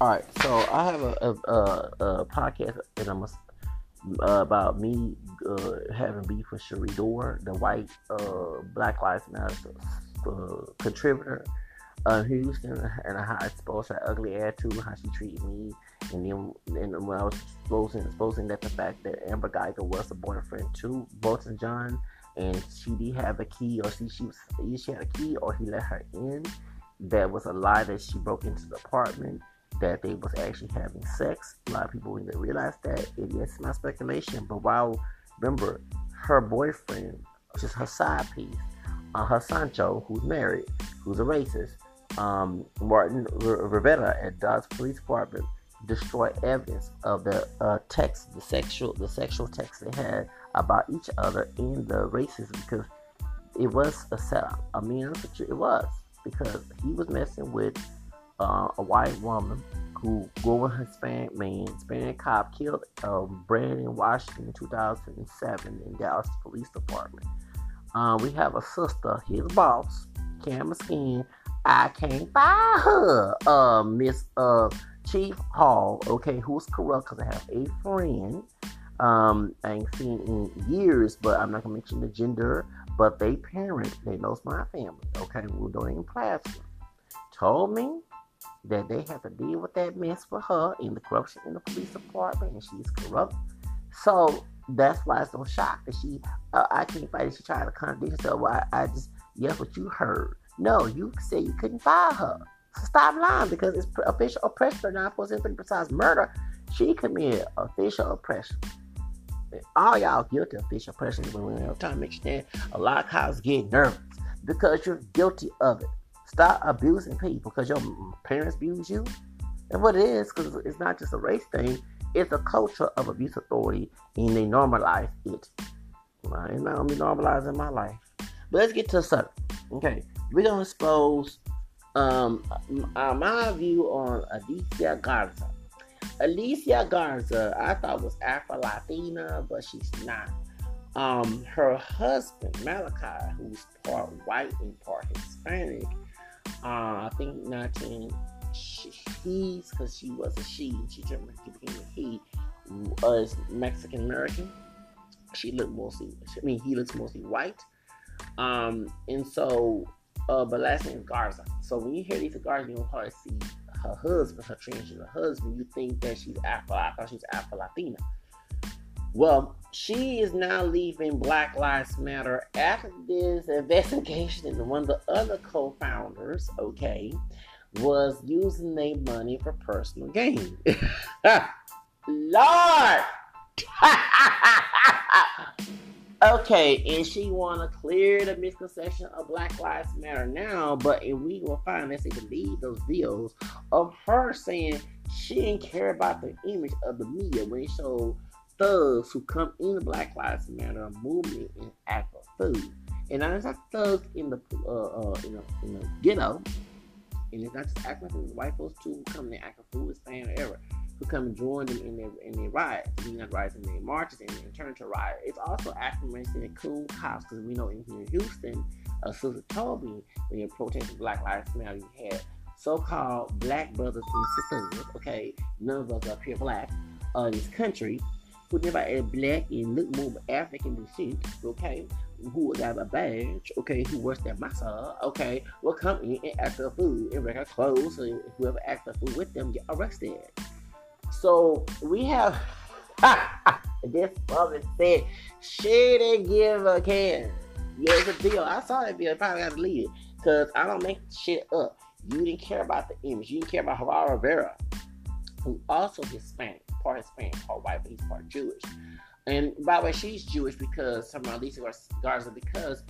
All right, so I have a, a, a, a podcast and I'm a, uh, about me uh, having beef with Cherie Dore, the white uh, Black Lives Matter uh, contributor uh, Houston, and how I exposed her ugly attitude, how she treated me, and then and when I was exposing exposing that the fact that Amber Geiger was a boyfriend to Botham Jean, and she did have a key, or she she was she had a key, or he let her in. That was a lie that she broke into the apartment. That they was actually having sex. A lot of people didn't realize that. It is my speculation, but while remember her boyfriend, is her side piece, uh, her Sancho, who's married, who's a racist, um, Martin Rivera at Dodge Police Department destroy evidence of the uh, text, the sexual, the sexual text they had about each other and the racism because it was a setup. I mean, it was because he was messing with uh, a white woman who grew a Hispanic man. Hispanic cop killed um, Brandon Washington in 2007 in Dallas Police Department. Uh, we have a sister, his boss, Camera Skin, I can't buy her, uh, Miss uh, Chief Hall, okay, who's corrupt because I have a friend um, I ain't seen in years, but I'm not gonna mention the gender, but they parent, they knows my family, okay, we're doing plasma. Told me that they have to deal with that mess for her in the corruption in the police department, and she's corrupt. So that's why it's no shock that she, uh, I can't fight it. She tried to contradict herself. Well, I, I just, yes, what you heard. No, you said you couldn't fire her. So stop lying because it's official oppression. Not to besides murder. She committed official oppression. All y'all guilty of official oppression. When we're trying to understand, a lot of cops get nervous because you're guilty of it. Stop abusing people because your parents abuse you. And what it is, because it's not just a race thing, it's a culture of abuse authority, and they normalize it. Well, it's not gonna be normalized in my life. But let's get to the subject. Okay, we're gonna expose um, uh, my view on Alicia Garza. Alicia Garza, I thought was Afro Latina, but she's not. Um, her husband Malachi, who's part white and part Hispanic, uh, I think 19 he's because she was a she and she became a he was Mexican American. She looked mostly, I mean, he looks mostly white. Um, and so uh, but last name Garza. So when you hear these Garza, you don't probably see her husband, her transgender husband. You think that she's Afro. I thought she's Afro Latina. Well, she is now leaving Black Lives Matter after this investigation, and one of the other co-founders, okay, was using their money for personal gain. Lord. Okay, and she want to clear the misconception of Black Lives Matter now, but if we will find, let's say, delete those videos of her saying she didn't care about the image of the media when they show thugs who come in the Black Lives Matter movement and act for food. And now it's not thugs in the uh, uh in the, in the ghetto, and it's not just acting white folks too who come and act for food, Hispanic, whatever who come and join them in their in their riots, I not riots in their marches and, and turn to riot. It's also African American cool cops because we know in here in Houston, uh, Sister told me when you're protesting Black Lives Matter, you had so-called black brothers and sisters. Okay, none of us up here black uh, in this country who never had black and look more African descent. Okay, who got a badge, okay, who works their massa, okay, will come in and ask for food and bring our clothes, and whoever asks for food with them get arrested. So we have this woman said she didn't give a can. Here's the deal. I saw that video. Probably got to delete it because I don't make shit up. You didn't care about the image. You didn't care about Geraldo Rivera, who also Hispanic, part Hispanic, part white, but he's part Jewish. And by the way, she's Jewish because some of Lisa Garza because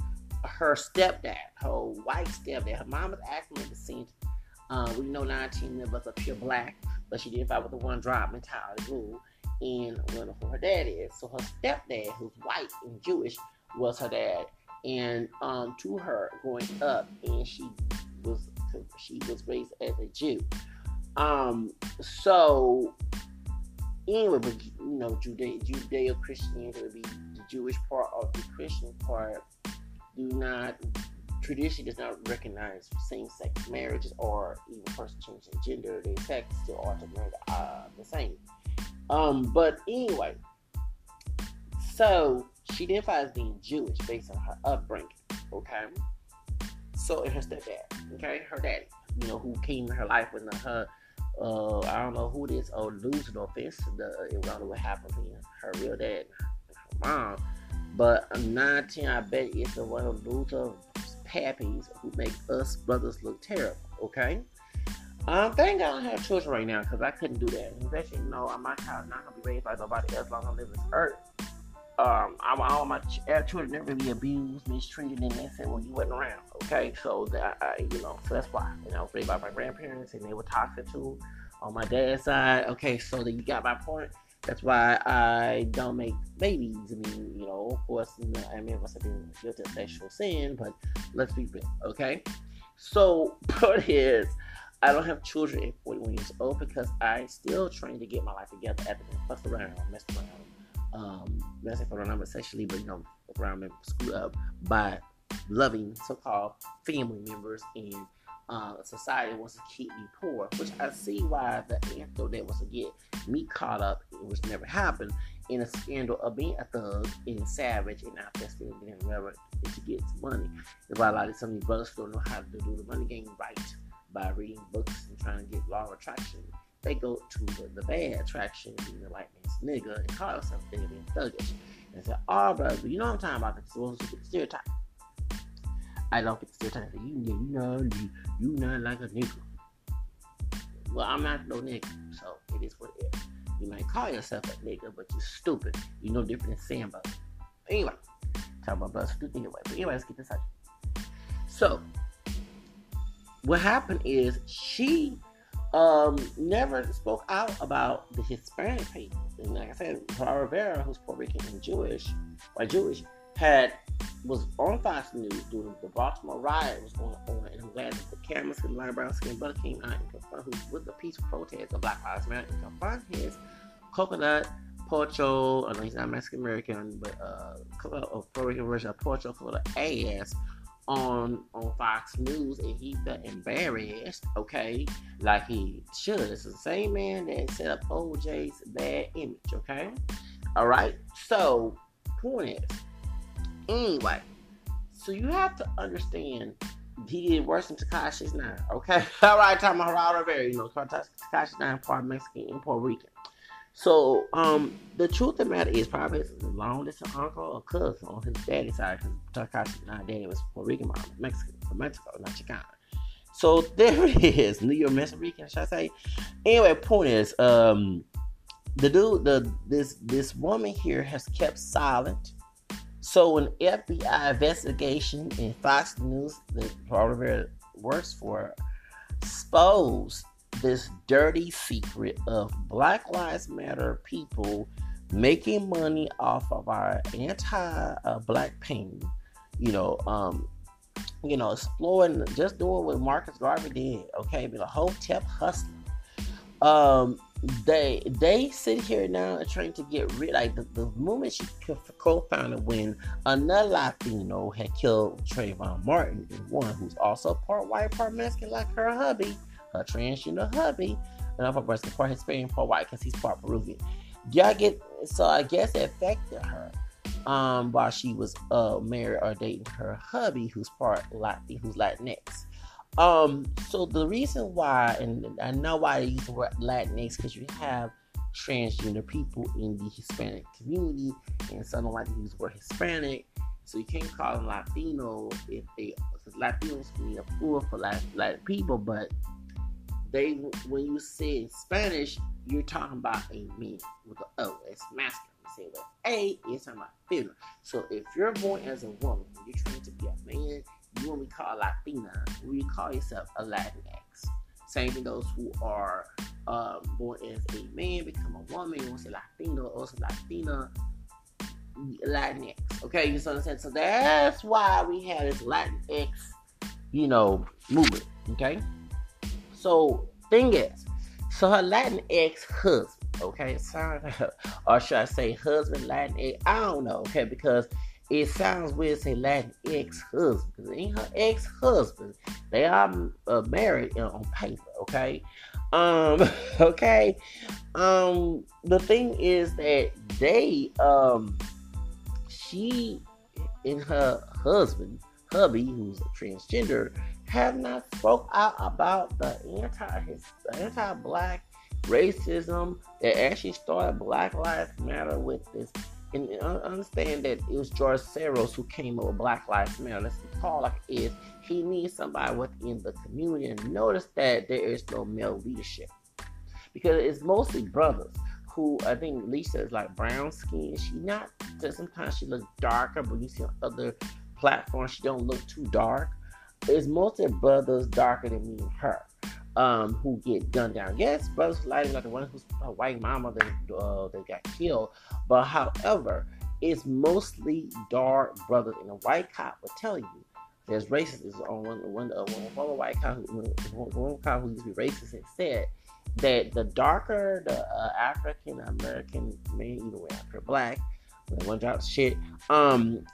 her stepdad, her white stepdad, her mom is African descent. Uh, we know 19 of us are pure black but she didn't fight with the one drop mentality rule and one who her dad is. So her stepdad, who's white and Jewish, was her dad. And um, to her growing up, and she was she was raised as a Jew. Um, so anyway, but you know, Judeo Judeo Christianity would be the Jewish part of the Christian part. Do not tradition does not recognize same-sex marriages or even person changing gender, their sex still are ultimately uh, the same. Um, but anyway, so she identifies being Jewish based on her upbringing. Okay, so and her stepdad. Okay, her daddy. You know who came in her life when her. Uh, I don't know who this. Oh, lose no offense. It don't what happened to her real dad, her mom. But nine ten, I bet it's the one of loser pappies who make us brothers look terrible. Okay. Um, thank God I don't have children right now because I couldn't do that. Especially, you know, my child not gonna be raised by nobody else long as live this earth. Um, I all my children never be abused, mistreated, and they said, "Well, you wasn't around." Okay, so that I, you know, so that's why. You know, I was raised by my grandparents, and they were toxic too on my dad's side. Okay, so then you got my point. That's why I don't make babies. I mean, you know, of course, I mean, it must have been guilty of sexual sin, but let's be real, okay? So, point is, I don't have children at 41 years old because I still trying to get my life together after being fucked around, messed around, um, messing around sexually, but you know, around and screwed up by loving so-called family members and uh, society wants to keep me poor, which I see why the antidote that was to get me caught up, which never happened, in a scandal of being a thug and savage and out there still getting whatever to get money. That's why a lot of some of these brothers don't know how to do the money game right by reading books and trying to get law of attraction. They go to the, the bad attraction, being the white man's nigga, and call themselves being thuggish. And say, oh, brother, you know what I'm talking about? The stereotype. I don't get the stereotype. You, you know, you, you not like a nigga. Well, I'm not no nigga, so it is what it is. You might call yourself a nigga, but you're stupid. You know different than Sambo. Anyway, talk about brothers stupid anyway. But anyway, let's get this out. So, what happened is she um, never spoke out about the Hispanic people. And like I said, Raul Rivera, who's Puerto Rican and Jewish, white Jewish, had was on Fox News during the Baltimore riot was going on, and I'm glad that the cameras and light brown skin brother came out and confront who with the peaceful protest of Black Lives Matter and confront his coconut pocho. I know he's not Mexican American, but uh, of Puerto Rican version of pocho coconut ass on on Fox News, and he felt embarrassed. Okay, like he should. It's the same man that set up OJ's bad image. Okay, all right. So point is Anyway, so you have to understand he did worse than Tekashi Nine. Okay, all right, talking about Rivera, you know, Tekashi Nine part Mexican and Puerto Rican. So, um, the truth of the matter is probably his long distance uncle or cousin on his daddy's side, because Tekashi Nine daddy was Puerto Rican, mom, Mexican, from Mexico, not Chicana. So there it is, New York Mexican, should I say? Anyway, point is, um, the dude, the this this woman here has kept silent so an FBI investigation in Fox News that Rivera works for exposed this dirty secret of Black Lives Matter people making money off of our anti-black uh, pain. You know, um, you know, exploring, just doing what Marcus Garvey did. Okay, but a whole tip hustling. Um, they they sit here now and trying to get rid like the, the movement she co-founded when another Latino had killed Trayvon Martin one who's also part white, part Mexican like her hubby, her transgender hubby, and I'm part part Hispanic, part white because he's part Peruvian. Y'all get so I guess it affected her um while she was uh married or dating her hubby who's part Latin who's Latinx. Um, so the reason why, and I know why they use the word Latinx, because you have transgender people in the Hispanic community, and some like to use the word Hispanic, so you can't call them Latino if they, because Latinos mean a plural for Latin, Latin people, but they, when you say in Spanish, you're talking about a man with an O, it's masculine. You say with A, you're talking about female. So if you're born as a woman, you're trying to be a man, you want to be called Latina, you call yourself a Latinx. Same thing those who are um, born as a man become a woman, you want to say Latino, also Latina, Latinx. Okay, you understand? So that's why we have this Latinx, you know, movement. Okay, so thing is, so her Latin ex husband, okay, sorry, or should I say husband Latinx? I don't know, okay, because it sounds weird to say Latin ex-husband. It ain't her ex-husband. They are uh, married on paper, okay? Um, okay. Um, the thing is that they, um, she and her husband, hubby, who's transgender, have not spoke out about the anti anti-black racism that actually started Black Lives Matter with this and understand that it was George Soros who came up with Black Lives Matter. Call like it is. He needs somebody within the community. And notice that there is no male leadership because it's mostly brothers who I think Lisa is like brown skin. She not sometimes she looks darker, but you see on other platforms she don't look too dark. It's mostly brothers darker than me and her um, who get gunned down. Yes, brothers like like the one who's a white mama that uh, that got killed, but however, it's mostly dark brothers. And a white cop will tell you there's racism on one one uh, one former white cop who one, one cop who used to be racist and said that the darker the uh, African American man, either way, after black, when one drops shit, um,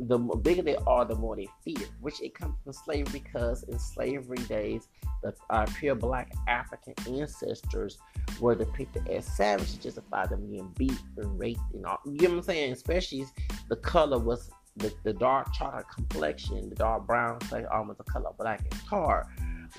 the bigger they are, the more they fear, which it comes from slavery because in slavery days, the, our pure black African ancestors were depicted as savages, justify them being beat and raped and all. You know what I'm saying? Especially the color was the, the dark chocolate complexion, the dark brown, like almost the color black and tar,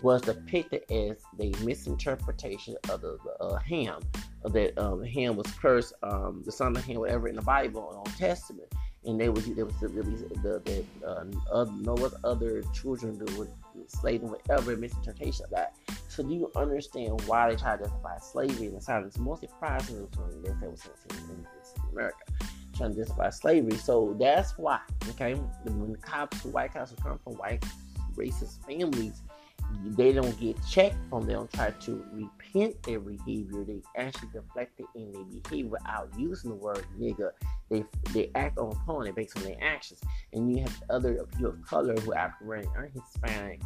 was depicted as the misinterpretation of the, the uh, Ham. That um, Ham was cursed, um, the son of Ham, whatever in the Bible, in the Old Testament and they was there was the the, the uh, uh, no what other children were enslaved and whatever misinterpretation of that. So do you understand why they try to justify slavery in the South? It's mostly Protestants when they say was in, America trying to justify slavery. So that's why, okay, when the cops, white cops come from white racist families, they don't get checked from they don't try to repent their behavior. They actually deflect it in their behavior without using the word nigga they they act on upon it based on their actions. And you have other people of color who are African or Hispanic.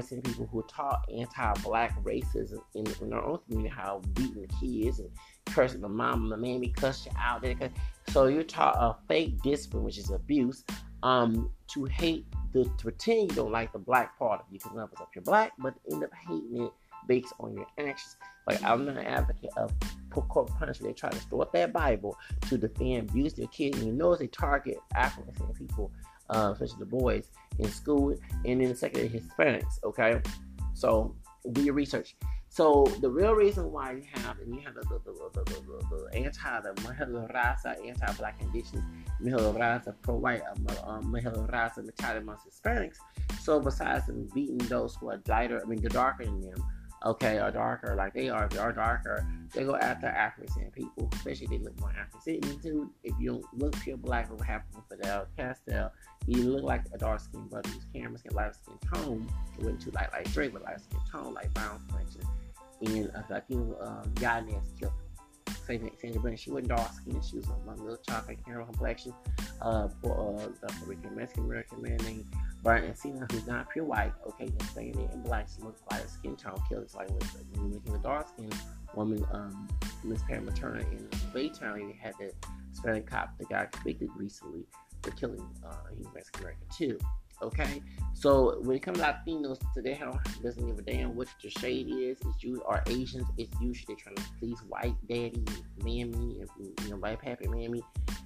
Seen people who taught anti-black racism in, in their own community how beating the kids and cursing the mom and the mammy cuss you out. So you're taught a fake discipline which is abuse um to hate the to pretend you don't like the black part of you because us up you're black, but end up hating it based on your actions. Like I'm not an advocate of corporal punishment. They try to store up that Bible to defend abuse their kids, and you know they target African people, uh, especially the boys in school, and then the second Hispanics. Okay, so do your research. So the real reason why you have and you have the the, the, the, the, the anti the Mahela Raza anti-black conditions, Mahela Raza pro-white, um, Mahela Raza mentality amongst Hispanics. So besides them beating those who are lighter, I mean the darker than them, okay, or darker like they are, if they are darker, they go after African people, especially if they look more African. Too, if you don't look pure black, what happened with Fidel Castile, you look like a dark skinned brother whose camera skin, light skin tone, it went to like like Drake with light skin tone, like brown complexion and uh, I think um, Yadnes killed Sandra, Sandra Bland. She wasn't dark skinned. She was a little chocolate caramel complexion. Uh, for uh, the Puerto Rican Mexican American man named Brian Encinia, who's not pure white. Okay, saying it in black, she looks like a skin tone killed. It's like when making a dark skinned woman, um, Miss Pam in Baytown, they had the Hispanic cop that got convicted recently for killing uh, he's Mexican American too. Okay, so when it comes to Latinos today, how doesn't give a damn what your shade is. It's you or Asians. It's usually trying to please white daddy, mammy, and you know white pappy, mammy,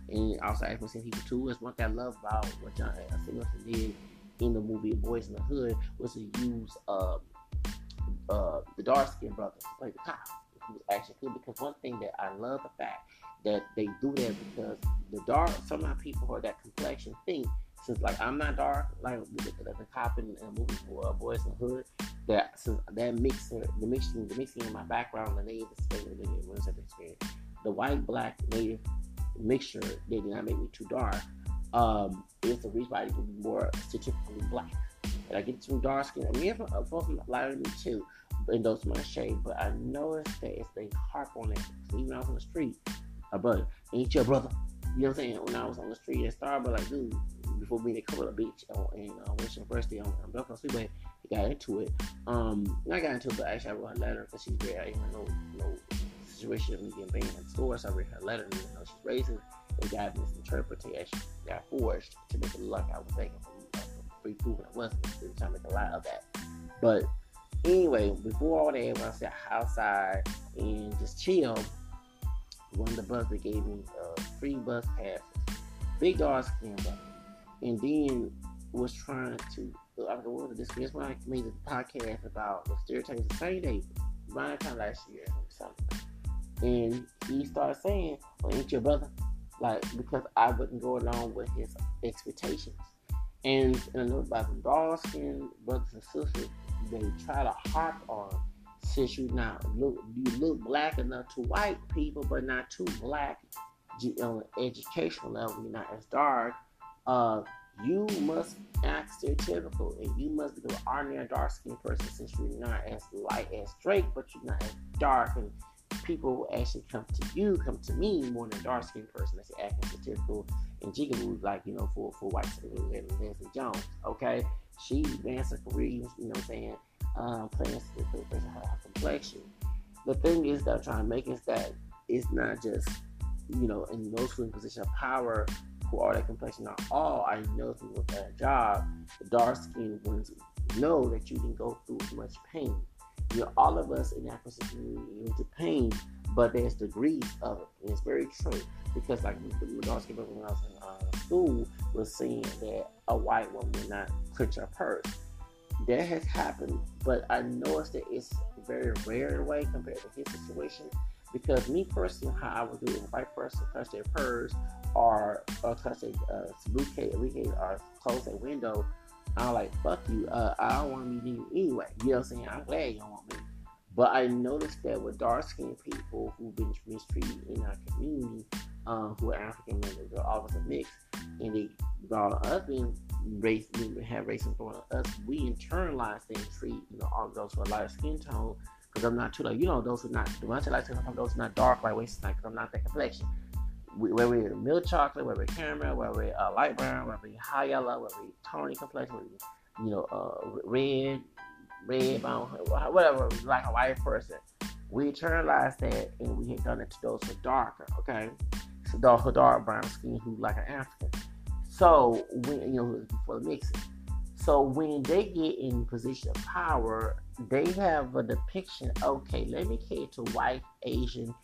and also African people too. It's one thing I love about what John Singleton did in the movie Boyz n the Hood was to use uh, uh, the dark skinned brothers to play the cop, who was actually good. Because one thing that I love the fact that they do that because the dark, some of people who are that complexion think since like I'm not dark, like the, the, the cop in, in movie uh, Boyz n the Hood, that since that mixing, the mixing, the mixing in my background, the native experience, the experience, the white black native mixture, they did not make me too dark. Um, it's the reason why I can be more statistically black. And I get too dark skin. I mean, if uh, folks lighter than me too, in those my shade. But I noticed that if they harp on it, even out on the street, a brother, ain't your brother. You know what I'm saying? When I was on the street at Starbucks, like, dude, before me to cover the beach on in uh, Western University on, on Belfast Speedway. He got into it. Um, I got into it, but actually I wrote her letter because she's great. I didn't know no situation of me getting banned in the store, so I read her letter and you know she's racist. it got misinterpreted, got forged to make it look like I was taking from free food and I wasn't. They were trying to make a lot of that. But anyway, before all that, when I said outside and just chill, one of the buses gave me uh, free bus passes. Big dog skin brother. And then was trying to I don't know this is when I made a podcast about the stereotypes of same day, around time last year or something. And he started saying, Well, ain't your brother? Like because I wouldn't go along with his expectations. And, and I know about the dark skin brothers and sisters, they try to harp on since you not look you look black enough to white people, but not too black on an educational level, you're not as dark. Uh, you must act stereotypical and you must be an ordinary dark skinned person since you're not as light as Drake, but you're not as dark and people will actually come to you, come to me more than a dark skinned person that's acting stereotypical and jigaboo like, you know, for, for white and Leslie Jones. Okay? She advanced her career, you know what I'm saying, um, based on her complexion. The thing is that I'm trying to make is that it's not just, you know, in those who in position of power who are that complexion are all I know if you look at a job, the dark skinned ones know that you didn't go through as much pain. You know, all of us in that position into pain, but there's degrees of it. And it's very true. Because like the dark when I was in uh, school was saying that a white woman would not clench her purse. That has happened, but I noticed that it's very rare in a way compared to his situation. Because me personally, how I would do it, white person touch their purse or or touch a uh, briefcase, or close a window, I'm like, fuck you. Uh, I don't want to meet you anyway. You know what I'm saying? I'm glad you don't want me. But I noticed that with dark skinned people who've been mistreated in our community, um, who are African American, they're always a mix, and they, while us being race, we have racism going on us, we internalize and treat, you know, all those who are lighter skin tone, because I'm not too like, you know, those who are not, when I say light skin tone, those are not dark, like, waist, because I'm not that complexion whether we're milk chocolate, whether we're caramel, whether we're uh, light brown, whether we're high yellow, whether we're tawny complexion, whether you know, uh, red, red brown, whatever, like a white person. We internalized that and we had done it to those who are darker, okay? So those who dark brown skin who like an African. So when you know before the mixing. So when they get in position of power, they have a depiction. Okay, let me cater to white, Asian,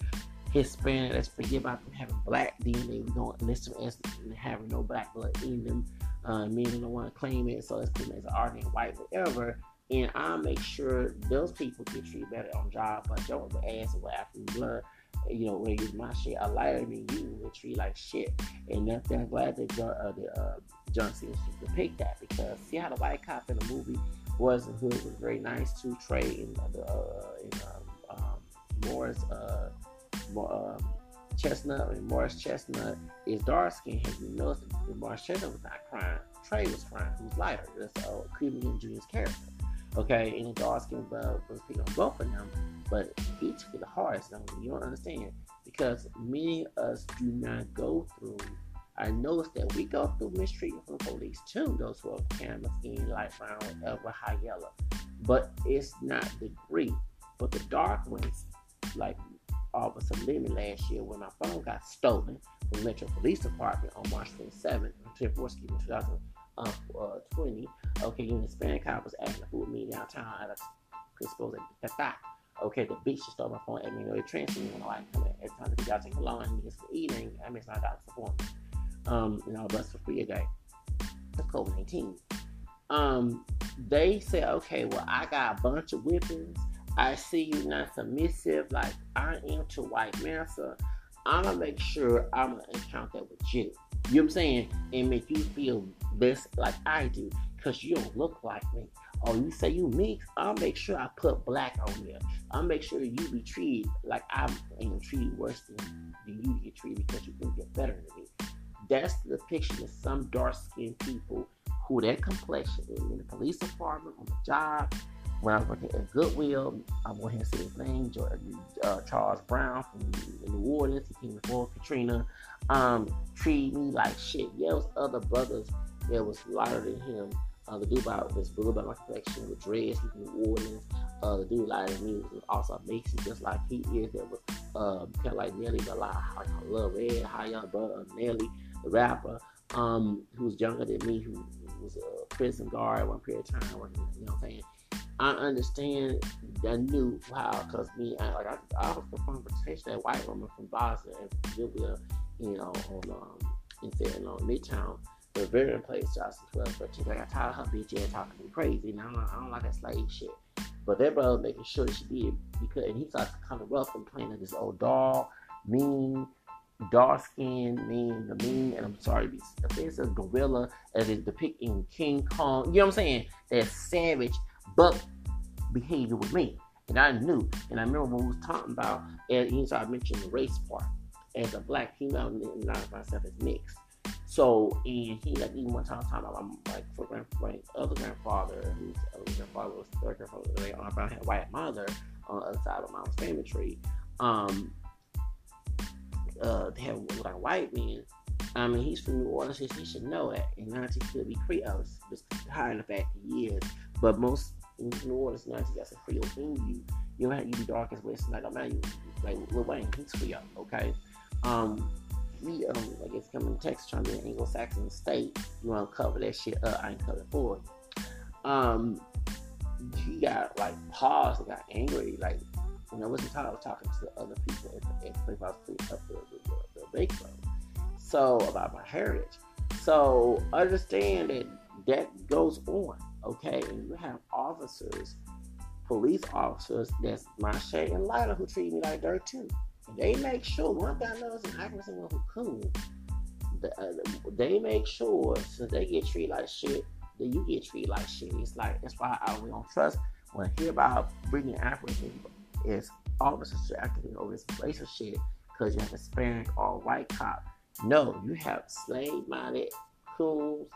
Hispanic. Let's forget about them having black DNA. We don't list them as having no black blood in them. Uh, men don't want to claim it, so let's put them as an white, whatever. And I'll make sure those people get treated better on job. But don't ass and with African blood, you know, when use my shit, I lighter than you will treat like shit. And that's, I'm glad that uh, the, uh, John Cena depict that because see how the white cop in the movie was and Hood was very nice to Trey in the uh, um, um, Morris uh, um, Chestnut and Morris Chestnut is dark skinned. You noticed that Morris Chestnut was not crying? Trey was crying. Who's lighter? That's uh, Cuban Jr.'s character. Okay, and the dark skinned bud was on both of them, but he took it the hardest. I mean, you don't understand because many of us do not go through. I noticed that we go through mistreatment from the police too. Those who are camera skin, light brown, whatever, high yellow, but it's not degree. But the dark ones, like all of a sudden last year when my phone got stolen from Metro Police Department on March 27th, 24th, excuse me, 2020. Okay, you Hispanic cop was acting a fool me downtown at a principal at that. Okay, the bitch just stole my phone at me. You they transferred me when I come in. Every time the guy take a long and gets to eating, I miss my doctor's appointment. Um, and I'll for free a day. The COVID 19. Um, they say, okay, well, I got a bunch of weapons I see you not submissive like I am to white massa, I'm gonna make sure I'm gonna encounter that with you. You know what I'm saying? And make you feel best like I do, because you don't look like me. Oh, you say you mix, I'll make sure I put black on there. I'll make sure you be treated like I'm you treated worse than, than you get treated because you think you're better than me. That's the depiction of some dark skinned people who their complexion in the police department, on the job, when I was working at Goodwill, I went ahead and say his name, uh, Charles Brown from New Orleans. He came before Katrina. Um, treated me like shit. There was other brothers that was lighter than him Uh, the dude about this blue about my complexion with dreads, he's New Orleans. Uh, the dude like me was also Mason, just like he is. That was uh, kind of like Nelly, but like, like I love Red, high young brother Nelly, the rapper, um, who's younger than me, who, was a prison guard one period of time. You know what I'm saying? I understand. I knew how, cause me, I, like I, I was confronted with that white woman from Boston and Julia, you know, on um, in saying on Midtown, very place, Johnson 12, but she's like, I tired of her bitch talking me crazy. Now I don't, I don't like that slave shit. But that brother making sure she did because, and he starts kind of rough and playing of this old dog, mean, dark skin, mean, the mean, and I'm sorry, it's a gorilla as is depicting King Kong, you know what I'm saying? That savage but behavior with me. And I knew, and I remember when we was talking about, and he started mentioning the race part. As a black female, and not myself as mixed. So, and he like even one time talking about my like for grand, my other grandfather, whose other grandfather was third grandfather, they on I had white mother on the other side of my family tree. Um, uh, they have like white men. I mean, he's from New Orleans, he should know that. And not he could be Creole, just hiding the fact he is. But most New Orleans, now got some Creole in you. You don't have you be dark as West. Like I'm not you like Lil Wayne, he's Creole, okay? Um, we um, I guess coming to Texas trying to be an Anglo-Saxon state. You want to cover that shit up? I ain't covered for you. Um, he got like paused and got angry, like you know, wasn't talking, talking to the other people at the, place I was up the, the, the, the bake room. So about my heritage. So understand that that goes on okay? And you have officers, police officers that's my shade and lighter who treat me like dirt too. They make sure one and I can see one who cool. Uh, they make sure since they get treated like shit, that you get treated like shit. It's like that's why I don't trust when I hear about bringing African is officers activate over this racial shit because you have a Hispanic or white cop. No, you have slave minded coons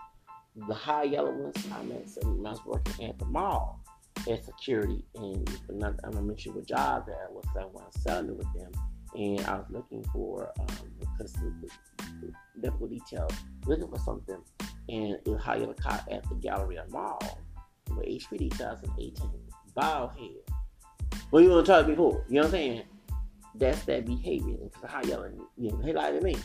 the high yellow ones, I met some, I was working at the mall at security, and I'm gonna mention what job that was I was selling it with them, and I was looking for um, the, the, medical detail, looking for something, and it was high yellow cop at the Galleria Mall with HPD 2018, bald head. What you want to talk before? You know what I'm saying? That's that behavior. Because how yellow, you know, he lied to me.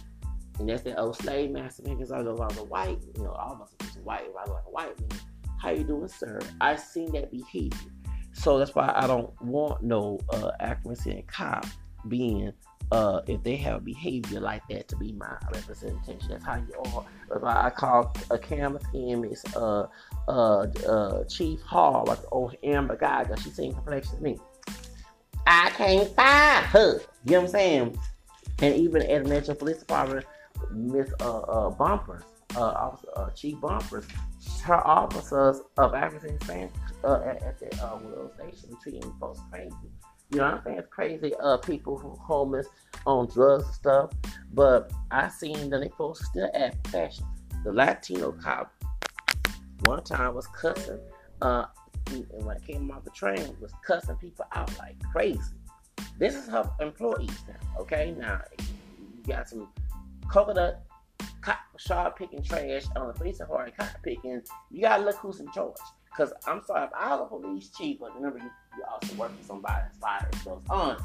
And that's the old slave master man. Because I go, I was a white, you know, all was white. If I like a white man, how you doing, sir? I seen that behavior. So that's why I don't want no uh, accuracy and cop being uh, if they have behavior like that to be my representation. That's how you are. If I call a camera is uh, uh, uh, Chief Hall, like old Amber because she's same complexion me. I can't find her. You know what I'm saying? And even at the Metro Police Department, Miss uh, uh, Bumpers, uh, officer, uh, Chief Bumpers, her officers of African Hispanic uh, at, at the uh, Willow Station treating folks crazy. You know, what I'm saying it's crazy. Uh, people who homeless on drugs and stuff, but I seen they folks still act fashion. The Latino cop one time was cussing. Uh, when I came off the train, was cussing people out like crazy. This is her employees now. Okay, now you got some coconut cop, sharp picking trash on the police of hard cop picking, you gotta look who's in charge. Cause I'm sorry, if I was a police chief, but remember you, you also work for somebody that's fire goes on. Uh,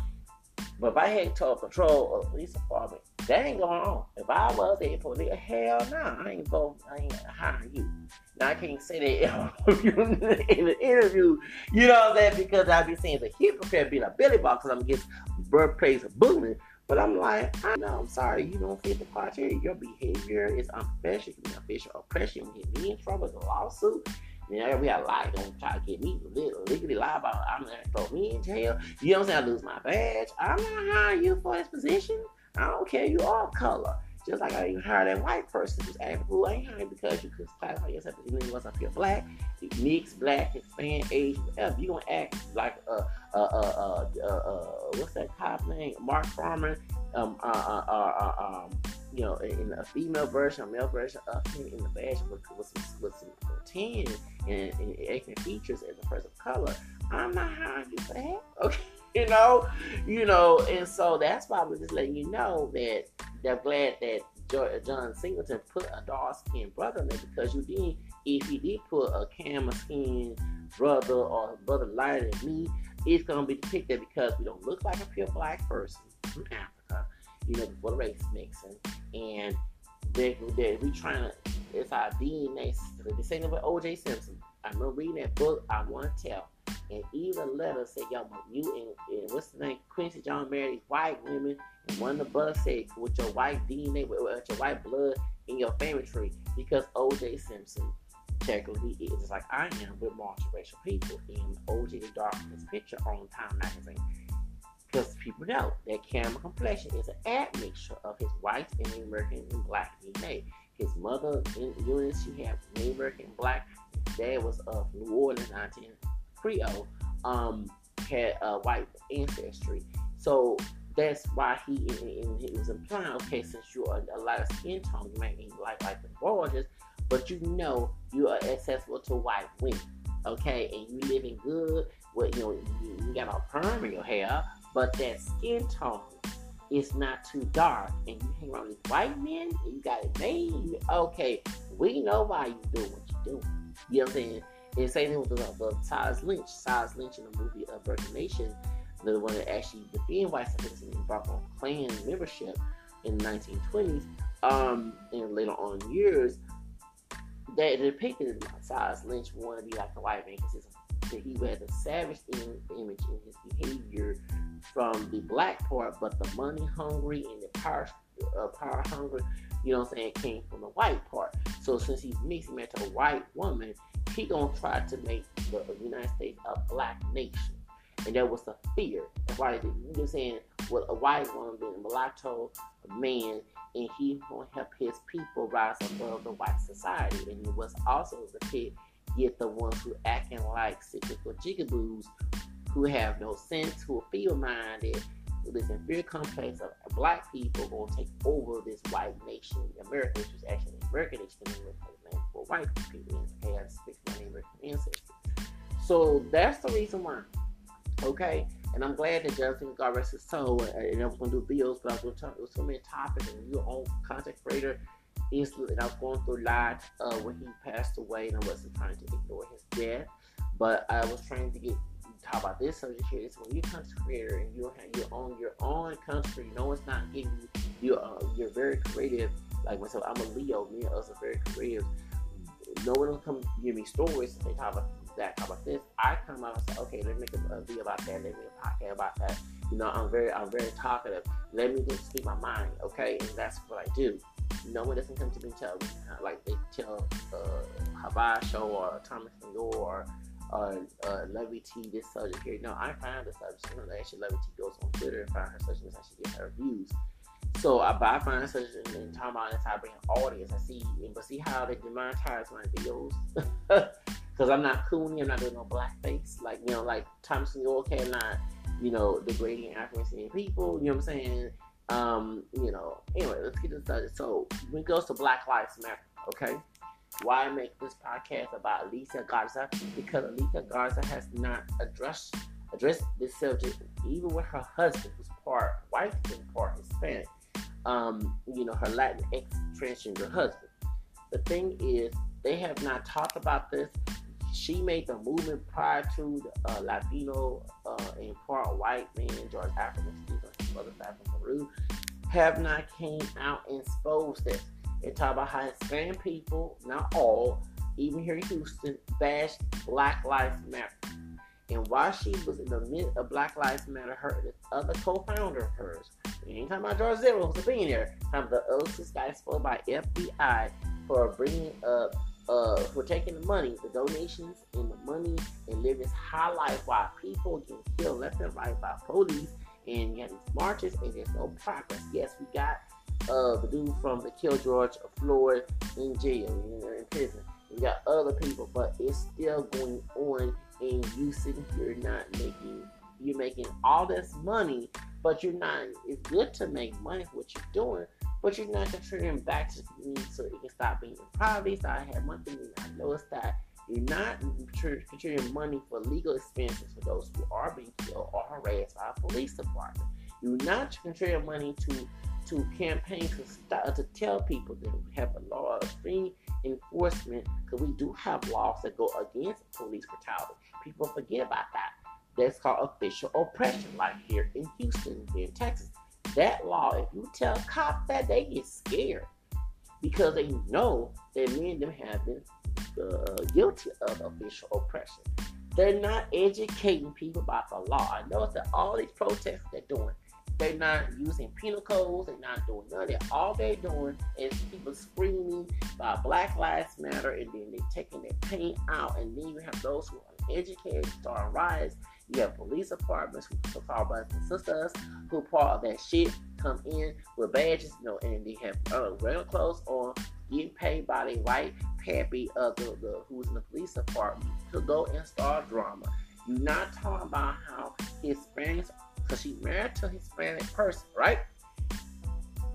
but if I had to patrol or police department, that ain't going on. If I was there for nigga, hell no, nah, I ain't vote, I ain't hiring you. Now I can't say that in the interview, you know what I'm saying? Because I be saying the hypocrite being a Billy Bob, because I'm against birthplace of booming. But I'm like, I know, I'm sorry, you don't fit the criteria. Your behavior is unprofessional. You official oppression. You get me in trouble with a lawsuit. You we got a lie. Don't try to get me legally lie about I'm gonna throw me in jail. You know what I'm saying? I lose my badge. I'm not hiring you for this position. I don't care. You are color. Just like I even hired that white person who's acting who ain't hiring because you could classify yourself as anything else up here black, mixed, black, Hispanic, Asian, whatever. You gonna act like a uh, uh, uh, uh, what's that cop name? Mark Farmer. Um, uh, uh, uh, uh, um, you know, in a female version, a male version of him in the badge with, with some with some tan and, and ethnic features as a person of color. I'm not hiring you for that. Okay. You know, you know, and so that's why we're just letting you know that they're glad that John Singleton put a dark skinned brother in there because you didn't if he did put a camera skin brother or brother lighter than me, it's gonna be depicted because we don't look like a pure black person from Africa, you know, before the race mixing, and they they we trying to it's our DNA. The same with O.J. Simpson. I remember reading that book. I want to tell, and even letter said, "Yo, you and, and what's the name? Quincy John married white women, and one of the brothers said, with your white DNA, with, with your white blood in your family tree, because O.J. Simpson." Technically, is like I am with multiracial people, and OJ his picture on Time magazine because people know that camera complexion is an admixture of his white and American and black DNA. His mother in Eunice, she had American black. Dad was of New Orleans, 19 Creole, um, had a white ancestry. So that's why he and, he was implying, okay, since you're a, a lot of skin tone, you might be like like the gorgeous, but you know you are accessible to white women, okay, and you living good. Well, you know you, you got a perm in your hair, but that skin tone is not too dark, and you hang around with white men, and you got it made. Okay, we know why you do what you do. You know what I'm saying? And same thing with the, the Silas Lynch. Silas Lynch in the movie Virgin Nation, the one that actually defended white supremacy and brought on Klan membership in the 1920s, um, and later on years, that depicted Silas Lynch wanted to be like a white man because he had a savage image in his behavior from the black part, but the money hungry and the power uh, power hungry, you know what I'm saying, came from the white part. So since he's mixing it to a white woman, he gonna try to make the United States a black nation. And that was the fear. That's why you know saying with a white woman being a mulatto, man, and he gonna help his people rise above the white society. And it was also the pit get the ones who acting like cyclical jigaboos who have no sense, who are feeble minded, this inferior complex of black people going to take over this white nation, America, which is actually an American nation, for white people and has my American ancestry. So that's the reason why. Okay, and I'm glad that Jonathan God rest his soul. And I was going to do videos, but I was going to talk. There was so many topics, and your own content creator instantly. And I was going through live uh, when he passed away, and I wasn't trying to ignore his death, but I was trying to get talk about this subject here. It's when you're a content creator and you have your own your own country. no one's not getting you. You're uh, you're very creative. Like myself, I'm a Leo. Me and us are very creative. No one will come give me stories they talk about that, talk about this. I come out and say, okay, let me make a, video about that. Let me make a podcast about that. You know, I'm very I'm very talkative. Let me just speak my mind, okay? And that's what I do. No one doesn't come to me and tell me like they tell uh, Habai or Thomas Senor or uh, uh, Levity this subject here. No, I find the subject. You know, actually Levity goes on Twitter and find her subject and she get her views. So I, I find such and talking about this, I bring an audience. I see, but see how they demonetize my videos because I'm not coony. I'm not doing no blackface. Like you know, like Thompson York had not, you know, degrading African people. You know what I'm saying? Um, you know. Anyway, let's get this started. So when it goes to Black Lives Matter, okay why I make this podcast about Alicia Garza because Alicia Garza has not addressed addressed this subject even with her husband who's part white and part Hispanic. Um, you know, her Latin ex transgender husband. The thing is, they have not talked about this. She made the movement prior to the uh, Latino uh, and part white man, George African, his mother's African Peru, have not came out and exposed this. They talk about how Hispanic people, not all, even here in Houston, bash Black Lives Matter. And while she was in the midst of Black Lives Matter, her other co-founder of hers, we ain't talking about George Soros, who's a billionaire, about the other guy exposed by FBI for bringing up, uh, for taking the money, the donations and the money, and living this high life while people get killed left and right by police, and you have these marches, and there's no progress. Yes, we got uh, the dude from the Kill George Floyd in jail, in prison. We got other people, but it's still going on, and you sitting here not making. You're making all this money, but you're not. It's good to make money for what you're doing, but you're not contributing back to the community so it can stop being in poverty. So I had one thing I noticed that you're not contributing money for legal expenses for those who are being killed or harassed by a police department. You're not contributing money to to campaign to stop to tell people that we have a law of free enforcement because we do have laws that go against police brutality. People forget about that. That's called official oppression, like here in Houston, in Texas. That law, if you tell cops that, they get scared because they know that me and them have been uh, guilty of official oppression. They're not educating people about the law. I notice that all these protests they're doing, they're not using penal codes. They're not doing none of that. All they're doing is people screaming about Black Lives Matter, and then they're taking their pain out. And then you have those who are uneducated start riots. You have police departments who call brothers and sisters who part of that shit come in with badges, you know, and they have uh, regular clothes on, getting paid by the white pappy of the, the who's in the police department to go and start drama. You're not talking about how Hispanics, because she's married to a Hispanic person, right?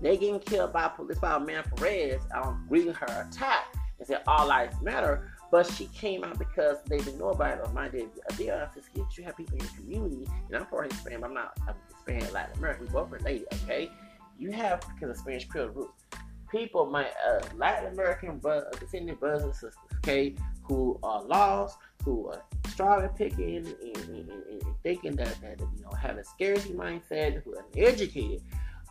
They getting killed by police by a man Perez um, greeting her attack and said all lives matter. But she came out because they didn't know about it. Or my dad, Adele, says, you have people in your community, and I'm part Hispanic, but I'm not I'm Hispanic Latin American. We both related, okay? You have because of Spanish Creole roots people, my uh, Latin American uh, descendant brothers and sisters, okay, who are lost, who are striving, picking, and, and, and, and thinking that, that, you know, have a scarcity mindset, who are educated,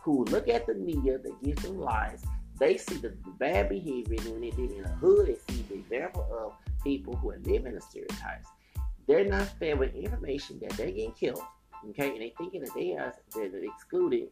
who look at the media that gives them lies. They see the bad behavior when they live in a hood. They see the example of people who are living in stereotypes. They're not fed with information that they're getting killed, okay, and they thinking that they are they're excluded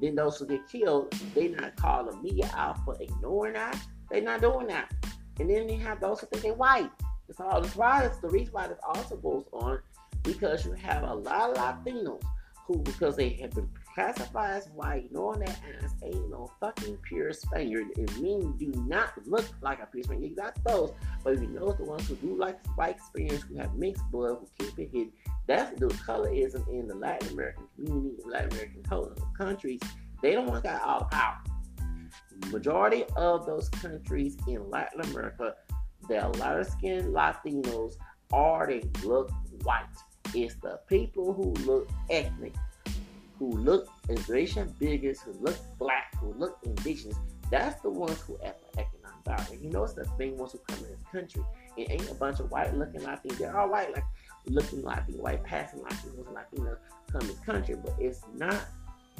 then those who get killed, they not call the media out for ignoring that. They're not doing that. And then you have those who think they're white. It's all this why it's the reason why this also goes on because you have a lot of Latinos who because they have been classified as white, knowing that as ain't no fucking pure Spaniard, it means do not look like a pure Spaniard. You got those, but you know the ones who do like white experience, who have mixed blood, who keep it hidden, that's the colorism in the Latin American community, Latin American countries. They don't want that all out. Majority of those countries in Latin America, the lighter skinned Latinos are they look white. It's the people who look ethnic, who look Asian bigots, who look black, who look indigenous. That's the ones who have the economic power. And you know, it's the main ones who come in this country. It ain't a bunch of white looking Latinos. They're all white, like looking Latino, white passing Latinos and Latinos come this country, but it's not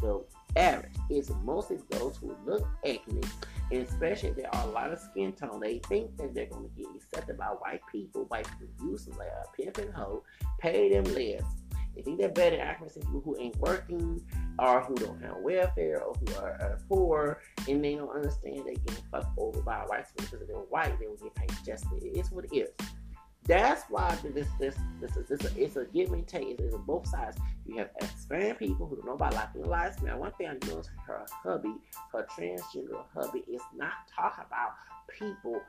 the average. It's mostly those who look ethnic, and especially there are a lot of skin tone. They think that they're going to get accepted by white people, white them like a pimp and hoe, pay them less. They think they're better than people who ain't working or who don't have welfare or who are, are poor and they don't understand they getting fucked over by white people because they're white, they will get paid justly. It's what it is. That's why this this this is this a, it's a give and take. It's, a both sides. You have Hispanic people who don't know about Latino lives. Now, one thing I know is her hubby, her transgender hubby, is not talking about people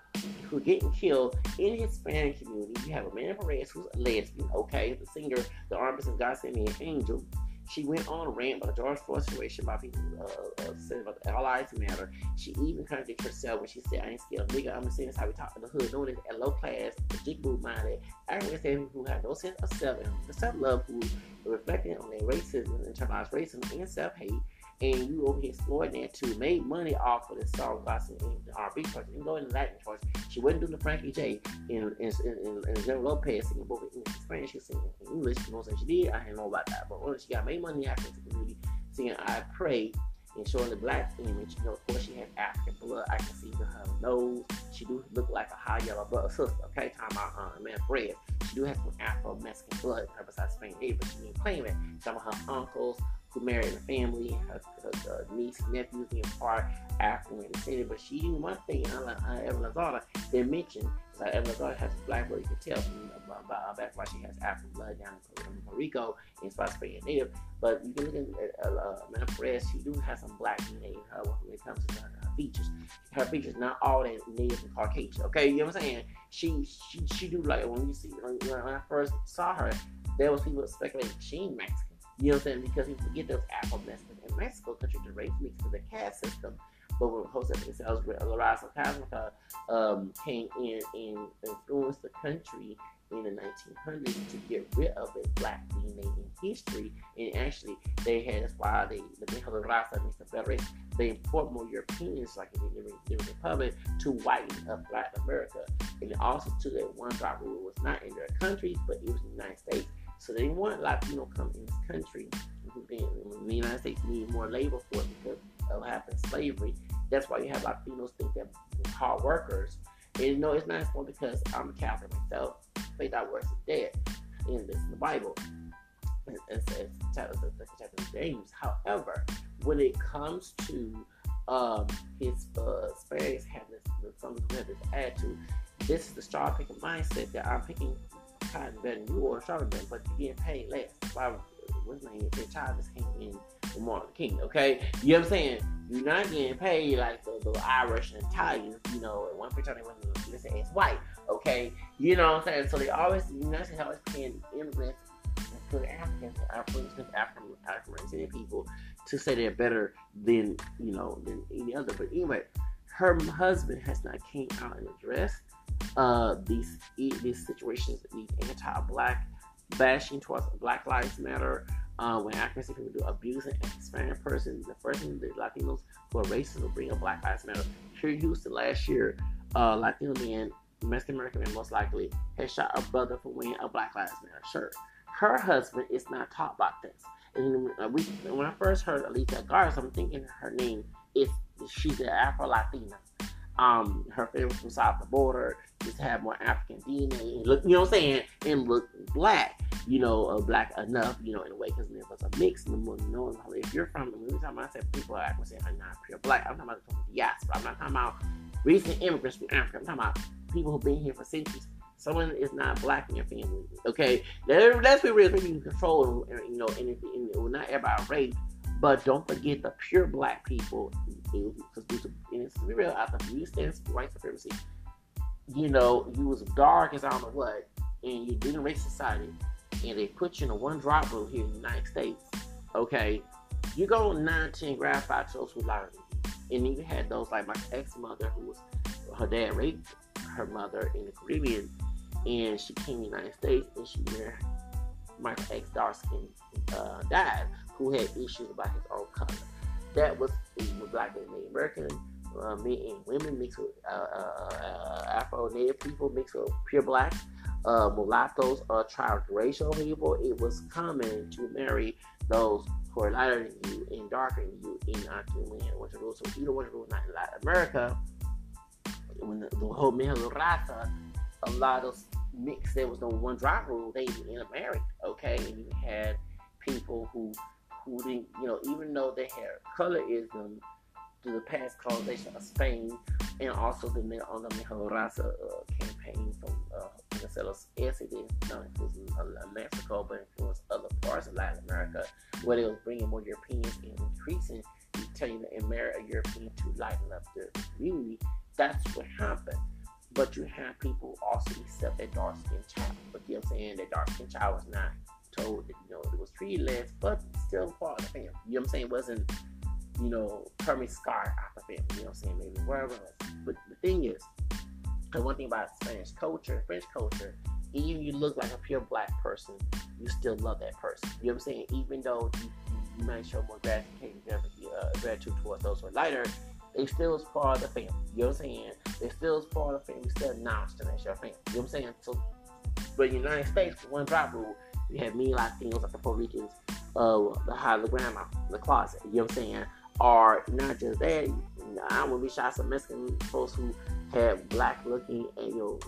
who are getting killed in the Hispanic community. You have Amanda Perez, who's a lesbian, okay, the singer, the artist of God Sent Me an Angel. She went on a rant about the George Floyd situation about people uh, saying about the allies matter. She even contradicted herself when she said, I ain't scared of nigga. I'm saying this how we talk in the hood, knowing that low class, the jig move minded, African people who have no sense of self and self love, who reflecting on their racism, internalized racism, and self hate and you over here exploiting that to Made money off of the song class in the R&B church. You go in the Latin church. She wasn't doing the Frankie J and and and, and Lopez singing both in Spanish. Was singing in English. You know what she did? I didn't know about that, but when she got made money after the community singing "I Pray." And showing the black image, you know, of course she has African blood. I can see her nose. She do look like a high yellow brother sister. Okay, talking about uh, man Fred. She do have some Afro Mexican blood besides Spain, but she ain't claiming. Some of her uncles, who married in a family, her, her, her niece, nephews being part African descended, but she one thing, uh, Evelyn Lozada, they mentioned like Evelyn Lozada has black blood, you can tell from about, about that's why she has African blood down in Puerto Rico, and Spanish Spain native. But you can look at uh, uh, Perez, she do have some black DNA in her when it comes to her, her features. Her features, not all that native and Caucasian. Okay, you know what I'm saying? She she she do like when you see when, when I first saw her, there was people speculating she Mexican. You know what I'm saying? Because you forget those Afro Mexicans in Mexico, country to race mixed with the caste system. But when Jose La Raza Cosmica um, came in and influenced the country in the 1900s to get rid of the black DNA in history. And actually, they had that's why they the Mejor Raza means the They import more Europeans, like in the Dominican Republic, to whiten up Black America. And also, to that one drop rule was not in their countries, but it was in the United States. So they want Latino come in this country. The United States need more labor force because of having slavery. That's why you have Latinos think that hard workers. And no, it's not important because I'm a Catholic myself faith that works is dead. In this in the Bible. It says chapter, chapter James. However, when it comes to um, his uh, Spanish having this, something who have this attitude, this is the straw picking mindset that I'm picking cotton better you or strawberry better, but you're getting paid less. Why, what's his name? Their child just came in the Martin King, okay? You know what I'm saying? You're not getting paid like the, the Irish and Italians, you know, at one picture they went to listen, it's white. Okay, you know what I'm saying? So they always, the United States always paying immigrants, including Africans, Africans, African, African people, to say they're better than you know than any other. But anyway, her husband has not came out and addressed uh, these these situations, these anti-black bashing towards Black Lives Matter. Uh, when African people do abuse an Hispanic person, the first thing the Latinos who are racist will bring up Black Lives Matter. Here in Houston last year, uh, Latino man Mexican American man most likely has shot a brother for wearing a Black Lives Matter shirt. Her husband is not taught about this. And we, when I first heard Alicia Garza, I'm thinking her name is she's an Afro Latina. Um, her family from south the border, just have more African DNA, look, you know what I'm saying, and look black, you know, uh, black enough, you know, in a way, because there was a mix. And the you know, if you're from, the every time I say people are saying I'm not pure black, I'm talking about the diaspora. I'm not talking about recent immigrants from Africa. I'm talking about people who've been here for centuries. Someone is not black in your family. Okay, let's be real. Maybe you control, you know, and, and, and not everybody race, but don't forget the pure black people. Because it's be real, after you stand for white supremacy, you know, you was dark as I don't know what, and you didn't race society, and they put you in a one drop rule here in the United States. Okay, you go 9, 10, grab five those who learned. And you had those like my ex mother who was her dad raped her mother in the Caribbean, and she came to the United States, and she married my ex dark skin uh, dad, who had issues about his own color. That was with black and Native American, uh, men and women mixed with uh, uh, uh Afro Native people mixed with pure black, uh, mulattoes, uh, transracial people. It was common to marry those who are lighter than you and darker than you in our community. So either one of rule not in Latin America when the, the whole Mejor Raza, a lot of mix, there was no one drop rule. They intermarried, okay? And you had people who who didn't, you know, even though they had colorism through the past colonization of Spain, and also the Mejor Raza uh, campaign from uh, Marcelo's not influencing uh, Mexico, but influenced other parts of Latin America, where they was bringing more Europeans and increasing, the American European to lighten up the community that's what happened. But you have people also accept that dark skinned child. But you know what I'm saying? That dark skinned child was not told that, you know, it was treated less, but still part of the family. You know what I'm saying? It wasn't, you know, permanently scar out the family. You know what I'm saying? Maybe wherever. But the thing is, the one thing about Spanish culture, French culture, even you look like a pure black person, you still love that person. You know what I'm saying? Even though you, you might show more gratitude, uh, gratitude towards those who are lighter, they still is part of the family. You know what I'm saying? They still is part of the family. Still acknowledge them as your family. You know what I'm saying? So, but in the United States, one drop rule, you have many Latinos, like the Puerto Ricans, uh, the high the grandma, the closet. You know what I'm saying? Or not just that. I to be shot some Mexican folks who had black looking and you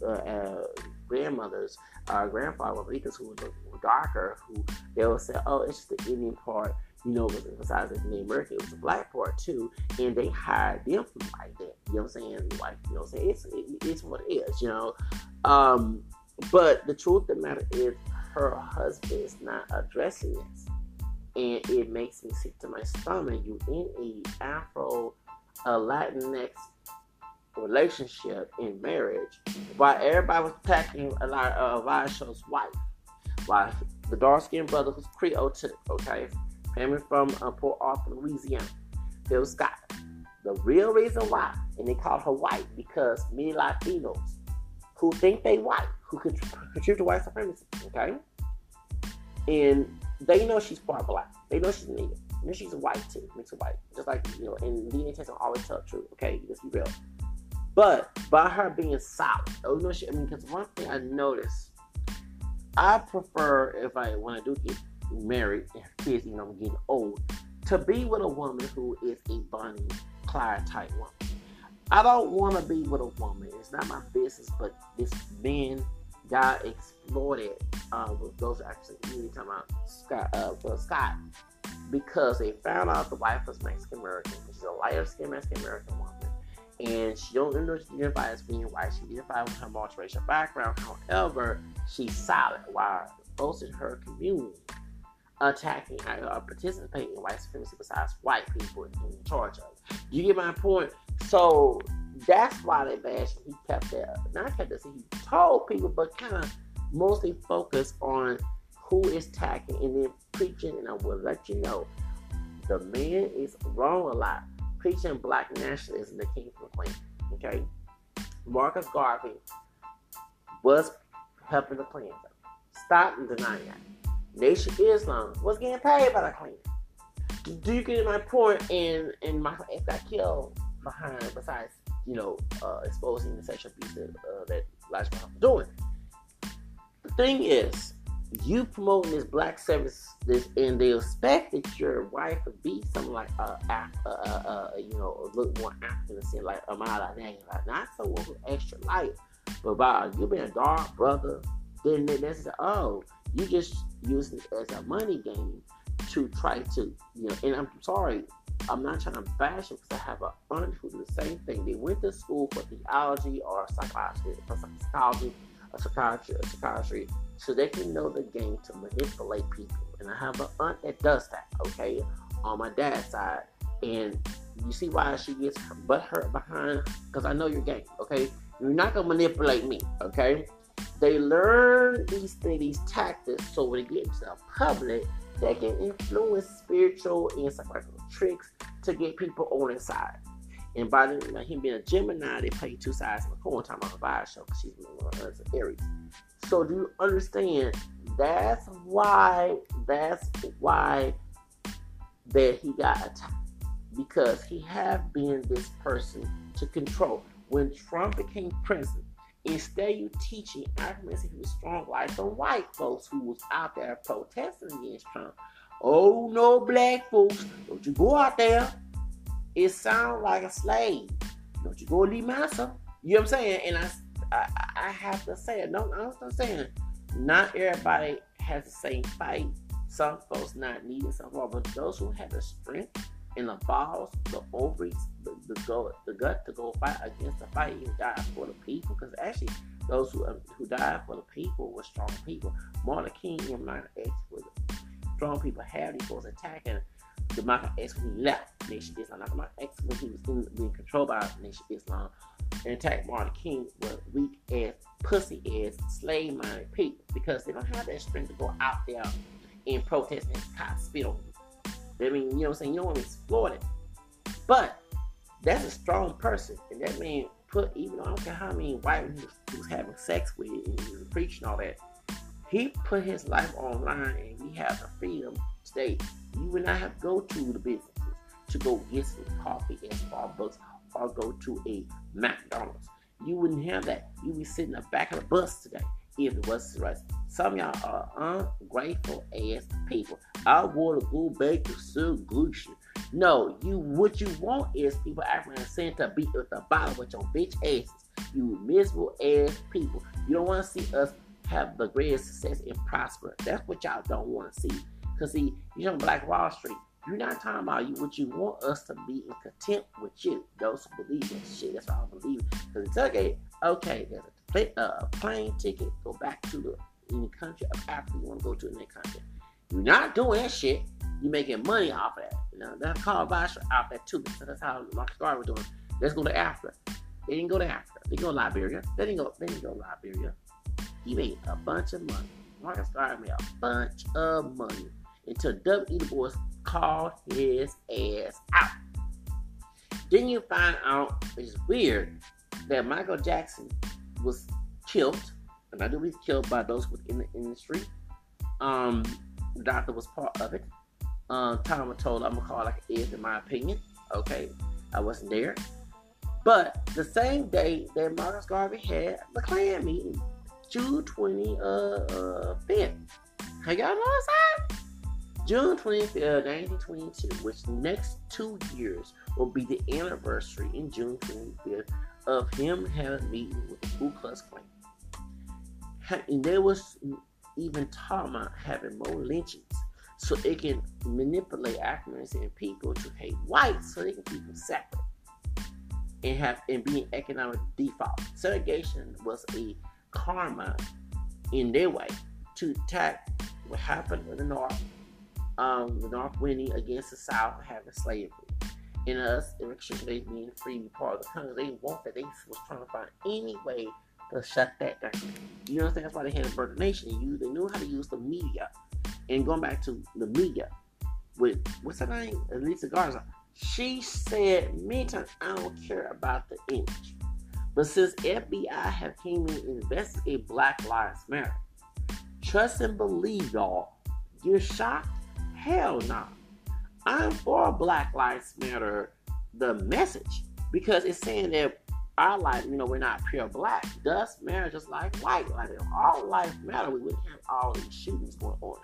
know, uh, uh, grandmothers or grandfather Ricans who were darker, who they would say, "Oh, it's just the Indian part." you know, besides the name Mercury, it was a black part too, and they hired them from like that. You know what I'm saying? Like, you know what I'm saying? It's, it, it's what it is, you know. Um, but the truth of the matter is, her husband is not addressing this, and it makes me sick to my stomach. You in a Afro, a Latinx relationship in marriage, while everybody was attacking a lot of Vaisho's wife, while the dark skinned brother who's Creole too, okay family from uh, Port Arthur, Louisiana. Phil Scott. The real reason why, and they call her white because many Latinos who think they white, who contribute to white supremacy, okay? And they know she's part black. They know she's nigga. They know she's white too, mixed white. Just like, you know, and Lena Texas always tell the truth, okay? Let's be real. But by her being solid, oh no, she, I mean, because one thing I noticed, I prefer if I want to do get married and kids, you know, I'm getting old, to be with a woman who is a Bonnie Clyde type woman. I don't want to be with a woman. It's not my business, but this man got exploited. Uh, with those actually, you talking about Scott, uh, well, Scott, because they found out the wife was Mexican American. She's a lighter skinned Mexican American woman and she don't identify as being white. She identifies with her multiracial background. However, she's solid while most in her community attacking or uh, participating in white supremacy besides white people in charge of. Do you get my point? So that's why they bashed He kept that, not kept this, he told people, but kind of mostly focused on who is attacking and then preaching. And I will let you know the man is wrong a lot preaching black nationalism that came from Clinton. Okay, Marcus Garvey was helping the Klan. Stop denying that. Nation Islam was getting paid by the Klan. Do you get my point? And and Michael X got killed behind. Besides, you know, uh, exposing the sexual abuse that, uh, that Elijah was doing. The thing is, you promoting this black service this and they expect that your wife would be something like uh, uh, uh, uh you know a little more African and like Amala like not someone who's extra light but by you being a dark brother then that's oh you just use it as a money game to try to you know and I'm sorry I'm not trying to bash them because I have a aunt who did the same thing they went to school for theology or psychology for psychology or psychiatry or psychiatry so they can know the game to manipulate people. And I have an aunt that does that, okay, on my dad's side. And you see why she gets butt hurt behind? Because I know your game, okay? You're not gonna manipulate me, okay? They learn these things, these tactics, so when they get into the public, they can influence spiritual and psychological tricks to get people on his side. And by the, like him being a Gemini, they play two sides of the coin. Talking about a vibe show because she's one of Aries. So do you understand? That's why. That's why that he got attacked because he have been this person to control. When Trump became president, instead you teaching Africans he was strong like the white folks who was out there protesting against Trump. Oh no, black folks, don't you go out there. It sounds like a slave. Don't you go leave massa. You know what I'm saying? And I I, I have to say it. No, I'm saying not everybody has the same fight. Some folks not needing some more, but those who have the strength and the balls, the ovaries, the, the go, the gut to go fight against the fight and die for the people. Because actually, those who um, who died for the people were strong people. Martin King and Martin X were strong people. Had these folks attacking the Malcolm X when he left Nation Islam. Malcolm X when he was in, being controlled by Nation Islam and attack Martin King were weak ass, pussy ass, slave minded people because they don't have that strength to go out there and protest and cop spit on. I mean, you know what I'm saying? You don't want to exploit it. But that's a strong person. And that man put, even though I don't care how many white he was, he was having sex with and he was preaching all that, he put his life online and have the freedom today. You would not have to go to the businesses to go get some coffee and Starbucks or go to a McDonald's. You wouldn't have that. You'd be sitting in the back of the bus today if it was rest. Some y'all are ungrateful ass people. I want to go back to solution. No, you what you want is people acting saying to beat at the bottom with your bitch asses. You miserable ass people. You don't want to see us have the greatest success and prosper. That's what y'all don't want to see. Cause see, you know Black Wall Street. You're not talking about you what you want us to be in contempt with you. Those who believe in shit, that's all I believe. Because it's okay, okay, there's a, play, uh, a plane ticket, go back to the any country of Africa you want to go to in that country. You're not doing that shit. You're making money off of that. You know, that's called Basha off that too. So that's how Marcus Garvey was doing. Let's go to Africa. They didn't go to Africa. They go to Liberia. They didn't go. They didn't go to Liberia. He made a bunch of money. Marcus Garvey made a bunch of money until W. E. Du called his ass out. Then you find out it's weird that Michael Jackson was killed, and I do he's killed by those within the industry. Um, the doctor was part of it. Um, Tom told I'm gonna call it like it is in my opinion. Okay, I wasn't there, but the same day that Marcus Garvey had the Klan meeting, June 20 uh, uh 5th. How y'all know that? June 25th, 1922, which next two years will be the anniversary in June 25th of him having a meeting with the Ku Klux Klan. And there was even talking about having more lynchings so it can manipulate Africans and people to hate whites so they can keep them separate and have and be an economic default. Segregation was a karma in their way to attack what happened with the North, um, the North winning against the South having slavery. In us, the restriction they being free part of the country. They want that. They was trying to find any way to shut that down. You understand? That's why they had a Burger Nation. Used, they knew how to use the media. And going back to the media with what's her name? Alicia Garza. She said many times, I don't care about the image. But since FBI have came in and investigate Black Lives Matter, trust and believe y'all, you're shocked? Hell no. Nah. I'm for Black Lives Matter, the message, because it's saying that our life, you know, we're not pure black. Thus, matter just like white. Like if all life matter, we wouldn't have all these shootings going on.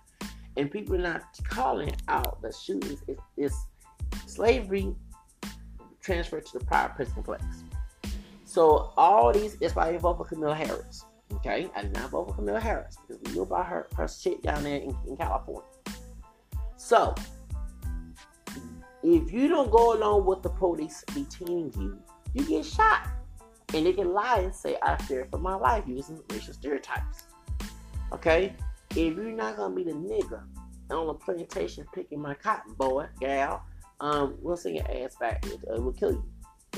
And people are not calling out the shootings. It's, it's slavery transferred to the private prison complex. So all these, that's why I vote for Kamala Harris. Okay, I did not vote for Kamala Harris because we knew about her her shit down there in, in California. So if you don't go along with the police detaining you, you get shot. And they can lie and say, I fear for my life using racial stereotypes. Okay? If you're not gonna be the nigga on the plantation picking my cotton, boy, gal, um, we'll send your ass back. It, uh, will kill you.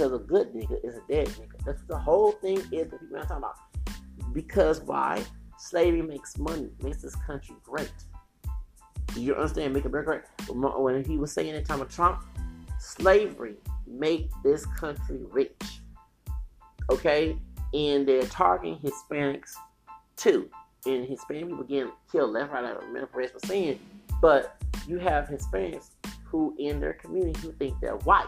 Because a good nigga is a dead nigga. That's the whole thing is that people are talking about. Because why? Slavery makes money, makes this country great. Do you understand? Make America great. When he was saying the time of Trump, slavery make this country rich. Okay? And they're targeting Hispanics too. And Hispanic people getting killed left, right, left. Remember, was saying, but you have Hispanics who in their community who think they're white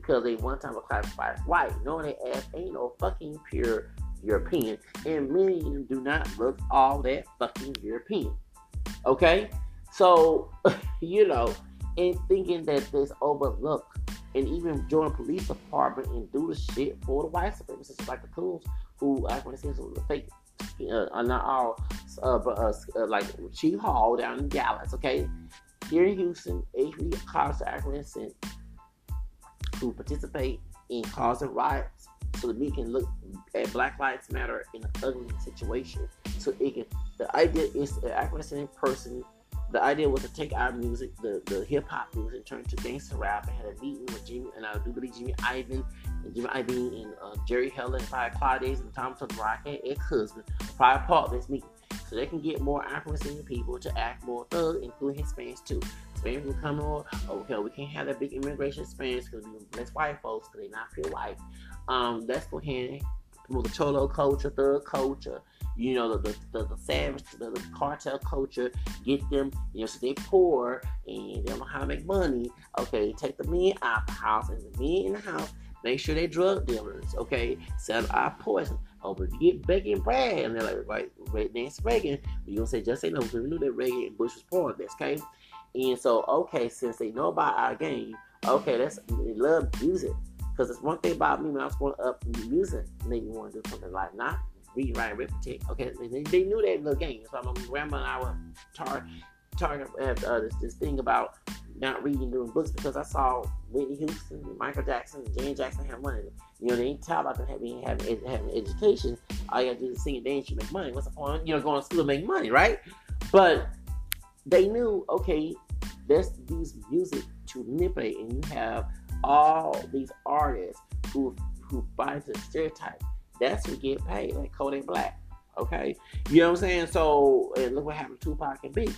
because they one time were classified as white, knowing they ass ain't no fucking pure European, and many of them do not look all that fucking European. Okay, so you know, and thinking that this overlooked, and even join police department and do the shit for the white supremacists like the coons who I want to say was fake. Uh, are not all, uh, but uh, uh, like Chief Hall down in Dallas, okay? Here in Houston, HB cars are sent to participate in causing riots so that we can look at Black Lives Matter in an ugly situation. So it can the idea is an African person. The idea was to take our music, the, the hip hop music, and turn it to gangster rap, and had a meeting with Jimmy, and I do believe Jimmy Iovine, and Jimmy Iovine, and uh, Jerry Heller, and probably Claude and Tom Rock, and probably part of this meeting so they can get more African people to act more thug, including Hispanics too. Hispanics will come on, okay, we can't have that big immigration Hispanics because we bless white folks because they not feel white. Um, let's go ahead and the cholo culture, thug culture, you know, the the, the, the savage, the, the, cartel culture, get them, you know, so they poor and they don't know how to make money. Okay, take the men out of the house and the men in the house, make sure they drug dealers, okay, sell our poison. Oh, but you get Becky and Brad, and they're like, right, right Nancy Reagan, you don't say just say no, because we knew that Reagan and Bush was part of this, okay? And so, okay, since they know about our game, okay, they love music. Because it's one thing about me when I was growing up, music made me want to do something like not read, write, arithmetic. Okay, they, they knew that little game. So my grandma and I were tar- target uh, this, this thing about not reading doing books because I saw Whitney Houston, Michael Jackson, and Janet Jackson have money. You know, they ain't talk about them having having, having education. All you gotta do is sing and dance, you make money. What's the point? You know, going to school to make money, right? But they knew, okay, let's use music to manipulate, and you have all these artists who who buy the stereotype. That's who get paid, like Kodak Black. Okay, you know what I'm saying? So, and look what happened to Tupac and Biggie.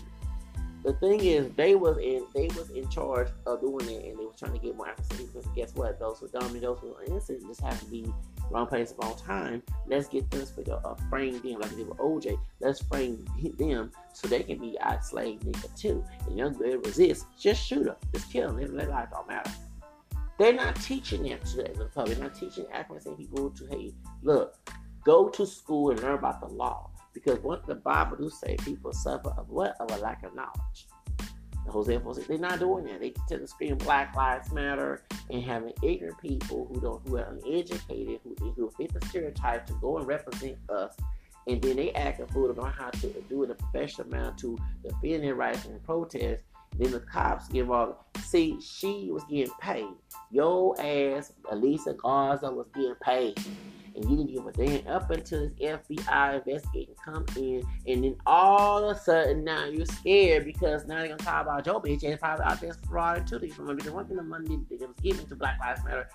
The thing is, they was in they was in charge of doing it, and they was trying to get more African Because guess what? Those who dumb and those who are innocent just have to be wrong place, wrong time. Let's get this for uh, frame them like they were OJ. Let's frame them so they can be our slave nigga too. And young girl resist, just shoot them, just kill them. Their life don't matter. They're not teaching that to the public. They're not teaching African people to hey, look, go to school and learn about the law. Because what the Bible do say, people suffer of what? Of a lack of knowledge. Hosea 4 they're not doing that. They tend to scream Black Lives Matter and having ignorant people who don't who are uneducated, who, who fit the stereotype to go and represent us. And then they act a fool know how to do it in a professional manner to defend their rights and protest. Then the cops give all see she was getting paid. Yo ass Alicia Garza was getting paid and you didn't give a damn up until this FBI investigation come in, and then all of a sudden now you're scared because now they're gonna talk about your bitch and probably out there fraud too. Because one thing the money that was given to Black Lives Matter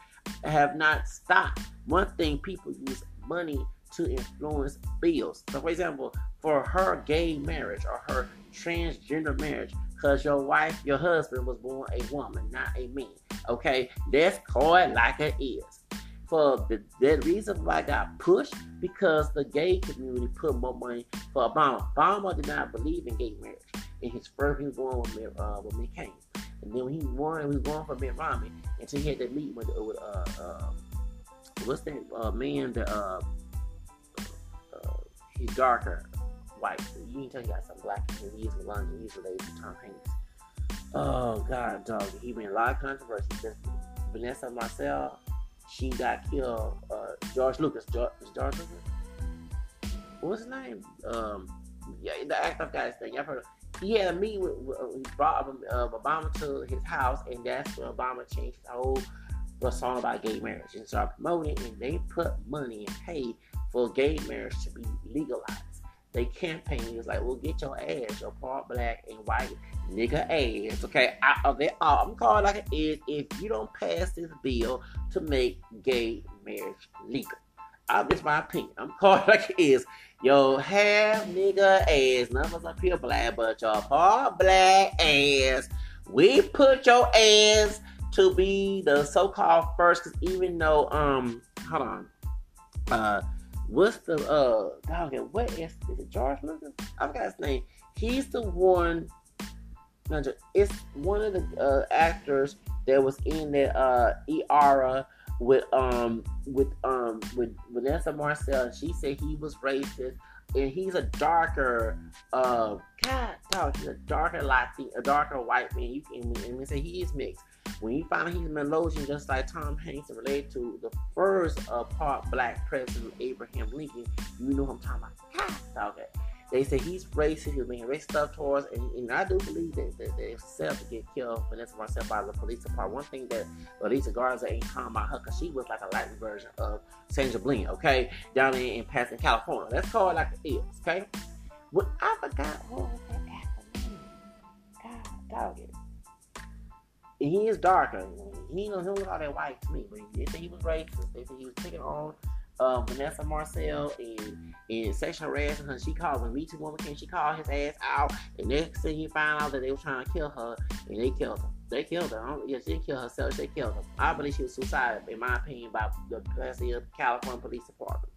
have not stopped. One thing people use money to influence bills. So, for example, for her gay marriage or her transgender marriage, because your wife, your husband was born a woman, not a man. Okay, that's called like it is for the, the reason why I got pushed because the gay community put more money for Obama. Obama did not believe in gay marriage. In his first, he was going with Mitt, uh, with McCain, and then when he won, he was going for Mitt Romney until he had that meeting with, with uh, uh, what's that uh, man that uh, uh, he's darker white. You can tell he got some black in He's in London. He's related to Tom Hanks. Oh God, dog. He been a lot of controversy. Vanessa Marcel she got killed. Uh, George Lucas. George, George Lucas? What's his name? Um, yeah, the actor guy's thing. I've heard. Of, he had a meeting with, with uh, he brought uh, Obama to his house, and that's when Obama changed the whole the song about gay marriage and started promoting. And they put money and paid for gay marriage to be legalized. They campaign is like, "We'll get your ass, your part black and white nigga ass." Okay, I, they, I'm calling like it is. If you don't pass this bill to make gay marriage legal, I'm, this my opinion. I'm calling like it is. Yo, have nigga ass. None of us up here black, but your part black ass. We put your ass to be the so-called first, because even though um, hold on, uh what's the uh dog? and What is is it? George Lucas? I forgot his name. He's the one. no, It's one of the uh, actors that was in the uh, Era with um with um with Vanessa Marcel. She said he was racist, and he's a darker uh God dog. He's a darker Latin, a darker white man. You can and we say he is mixed. When you find he's Melosian, just like Tom Hanks, related to the first uh, part black president Abraham Lincoln, you know I'm talking about. Okay. They say he's racist, he's being racist stuff towards, and, and I do believe that, that, that Seth to get killed, Vanessa Marcel by the police department, one thing that Alicia Garza ain't talking about her, because she was like a Latin version of Sandra Bland, okay, down in, in Pasadena, California. Let's call it like it is, okay? What I forgot, what was that actor name? God, dog it he is darker. He don't look all that white to me, but they say he was racist. They say he was picking on uh, Vanessa Marcel and, and sexual harassment her. She called when Me Too woman came, she called his ass out. And next thing he found out that they were trying to kill her, and they killed her. They killed her. Yes, she didn't kill herself. They killed her. I believe she was suicidal, in my opinion, by the California Police Department.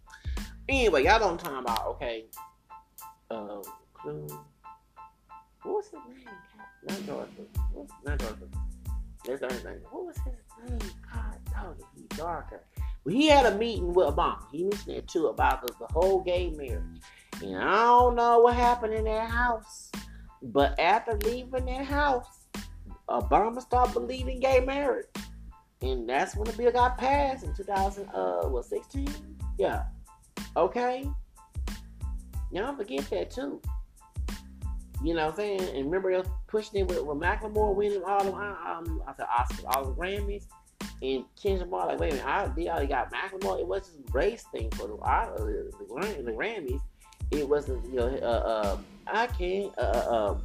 Anyway, y'all don't talk about okay. Um, what was his name? Not George. Not George. What was his name? God, dog, he darker. Well, he had a meeting with Obama. He mentioned it too about the, the whole gay marriage. And I don't know what happened in that house. But after leaving that house, Obama started believing gay marriage. And that's when the bill got passed in 2000, uh, what, 16? Yeah. Okay? Y'all forget that too. You know what I'm saying? And remember, pushing it with, with Macklemore winning all the um, I said Oscars, all the Grammys. And Kendrick Lamar, like, wait a minute, I, they already got Macklemore. It wasn't race thing for the, uh, the, the, the Grammys. It wasn't, you know, uh, uh, I can't, uh, uh,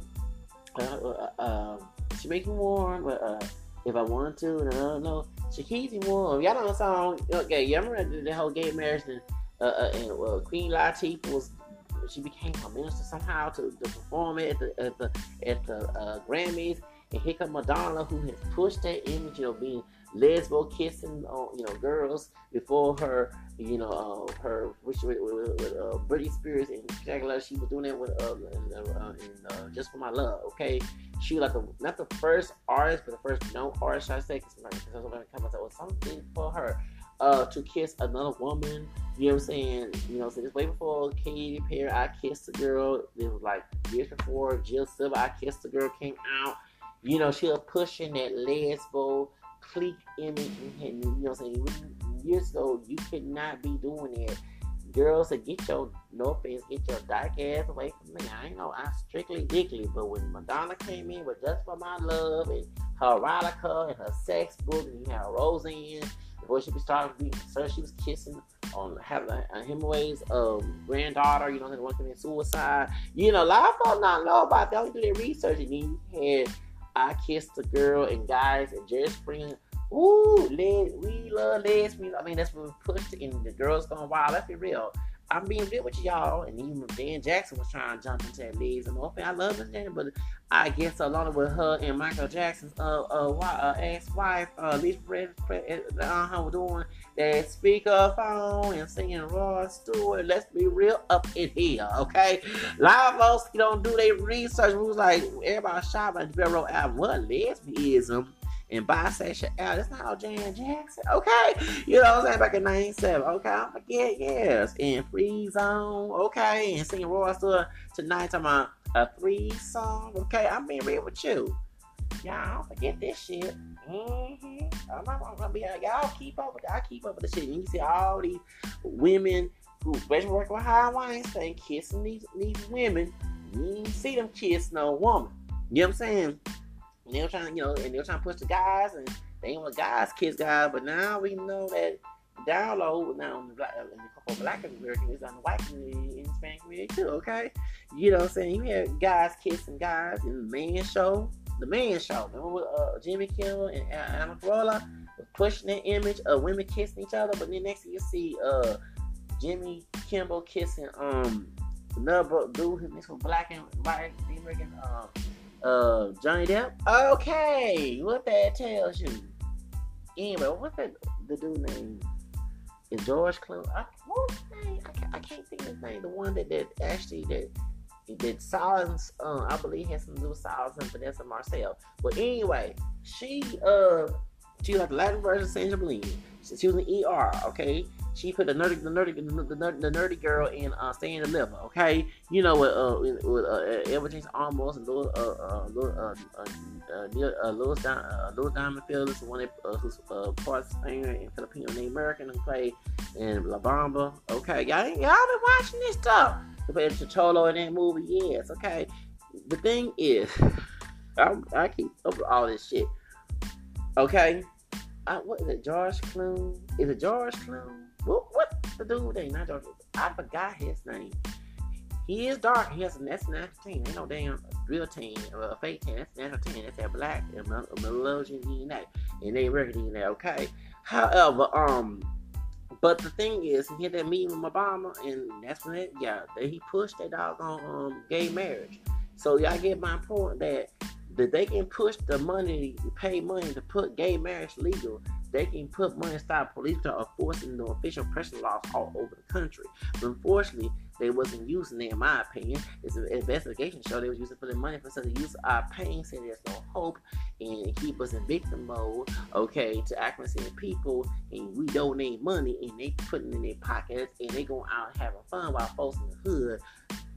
uh, uh, uh, she makes me warm, but uh, if I want to, don't know, she keeps me warm. Y'all know the song, okay, y'all remember the whole gay marriage and, uh, uh, and uh, Queen Latifah was she became a minister somehow to, to perform at the at the at the uh, Grammys. And here come Madonna, who has pushed that image, of being lesbo kissing on you know girls before her, you know, uh, her with, with, with uh, Britney Spears and Jagger. She was doing that with uh, uh, uh, just for my love. Okay, she was like the not the first artist, but the first known artist. I say because somebody come up with something for her uh, to kiss another woman. You know what I'm saying? You know, so just way before Katy Perry, I kissed a girl. It was like years before Jill Sobule, I kissed a girl came out. You know, she was pushing that lesbo clique image, and you know what I'm saying? Years ago, you could not be doing that. Girls, to get your no offense, get your dark ass away from me. I ain't know I'm strictly dickly, but when Madonna came in with Just for My Love and her erotica and her sex book, and you have Roseanne before she started being so she was kissing on having uh, Hemingway's um, granddaughter, you know, the one committing suicide. You know, a lot of folks not know about that. Only do their research, and then you had I Kissed a Girl and guys and Jerry Springer. Ooh, les, we love lesbians. I mean, that's what we pushed, and the girls going wild. Let's be real. I'm being real with y'all, and even Dan Jackson was trying to jump into that league. And I love this Dan, but I guess along with her and Michael Jackson's uh uh, uh ex-wife, uh Lisa Fred, uh we doing that speakerphone and singing Rod Stewart. Let's be real up in here, okay? Live folks, don't do their research. Was like everybody shot by the album. What lesbianism? And bisexual. That's not all Jan Jackson. Okay. You know what I'm saying? Back in 97. Okay. i'm forget. Yes. And Free Zone. Okay. And singing Roy tonight. Talking about a three song. Okay. I'm being real with you. Y'all forget this shit. Mm-hmm. I'm not gonna be like, y'all keep up with I keep up with the shit. And you see all these women who especially working with High Weinstein kissing these these women. You see them kiss no woman. You know what I'm saying? And they were trying, you know, and they were trying to push the guys, and they ain't want guys kiss guys. But now we know that down low now in the black, in the black is on the white community and Hispanic community too. Okay, you know what I'm saying? You had guys kissing guys in the man show, the man show. Remember with uh, Jimmy Kimmel and Adam Carolla was pushing that image of women kissing each other, but then next thing you see uh Jimmy Kimmel kissing um another dude who mixed with black and white American um uh, Johnny Depp. Okay, what that tells you? Anyway, what's that? The dude name is George Clooney. I, his name? I can't, I can't think of his name. The one that that actually that that silence. Uh, I believe has some with silence and Vanessa Marcel. But anyway, she uh she was like the Latin version of Sandra Bland. She was in ER. Okay, she put the nerdy, the nerdy, the nerdy, the nerdy girl in uh, Stand and Deliver. Okay, you know with uh with uh, Everything's almost and little uh uh little uh uh, uh, uh Louis uh, Louis Diamond Phillips, the one that uh, who's uh, part singer in Filipino named American who played in La Bamba. Okay, y'all y'all been watching this stuff. They played Cholo in that movie. Yes. Okay. The thing is, I, I keep up with all this shit. Okay. I, what is it? George Clooney? Is it George Clooney? What, what the dude name? Not George. I forgot his name. He is dark. He has a that's natural tan. Ain't no damn real tan or a fake tan. That's natural tan. That's that black and Melanesian DNA. And they recognize that. Okay. However, um, but the thing is, he had that meeting with Obama, and that's when it, yeah, he pushed that dog on um, gay marriage. So y'all get my point that that they can push the money, pay money to put gay marriage legal they can put money stop police from enforcing the official pressure laws all over the country. But unfortunately, they wasn't using it, in my opinion. It's an investigation show they was using for the money for such use our pain, saying there's no hope, and keep us in victim mode, okay, to accuracy people, and we donate money, and they putting in their pockets, and they going out having fun while folks in the hood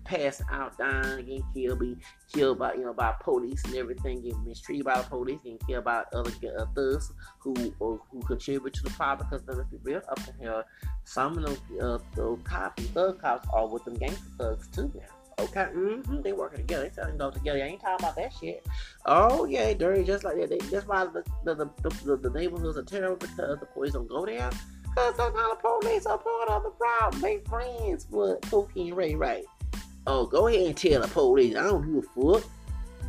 passing out, dying, getting killed, be killed by you know by police and everything, getting mistreated by the police, getting killed by other uh, thugs who or, who contribute to the problem. Because let's be real, up in here, some of those, uh, those cops thug cops are with them gangster thugs too now. Okay, mm-hmm, they working together. They telling go together. I ain't talking about that shit. Oh yeah, dirty just like that. They, that's why the the, the, the, the neighborhoods are terrible because the police don't go there. Because sometimes the police are part of the problem. They friends with Pookie and Ray Ray. Oh, go ahead and tell the police. I don't give a fuck.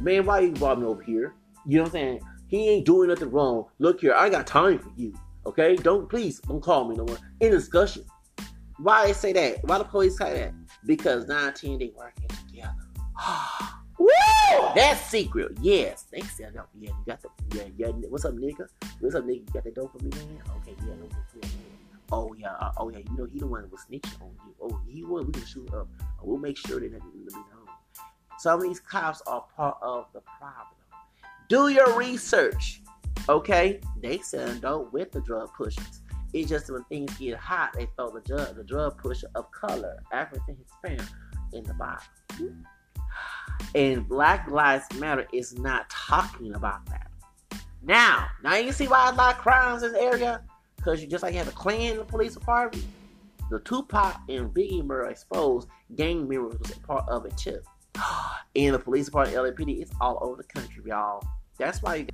Man, why you brought me over here? You know what I'm saying? He ain't doing nothing wrong. Look here, I got time for you. Okay? Don't please don't call me no more. In discussion. Why they say that? Why the police say that? because 19 they working together. Woo! That's secret. Yes, they said no. Yeah, you got the yeah yeah. What's up, nigga? What's up, nigga? You got the dope for me, man? Okay, yeah, no, no, no, Oh yeah, uh, oh yeah. You know he the one that was snitching on you. Oh, he was. We can shoot up. We'll make sure that let me know. Some of these cops are part of the problem. Do your research. Okay, they said don't with the drug pushers. It's just when things get hot, they throw the drug the drug pusher of color, African Hispanic, in the box. And Black Lives Matter is not talking about that. Now, now you see why a lot of crimes in this area? Because you just like you have a Klan in the police department. The Tupac and Biggie murder exposed gang members was a part of it too. In the police department, LAPD, it's all over the country, y'all. That's why you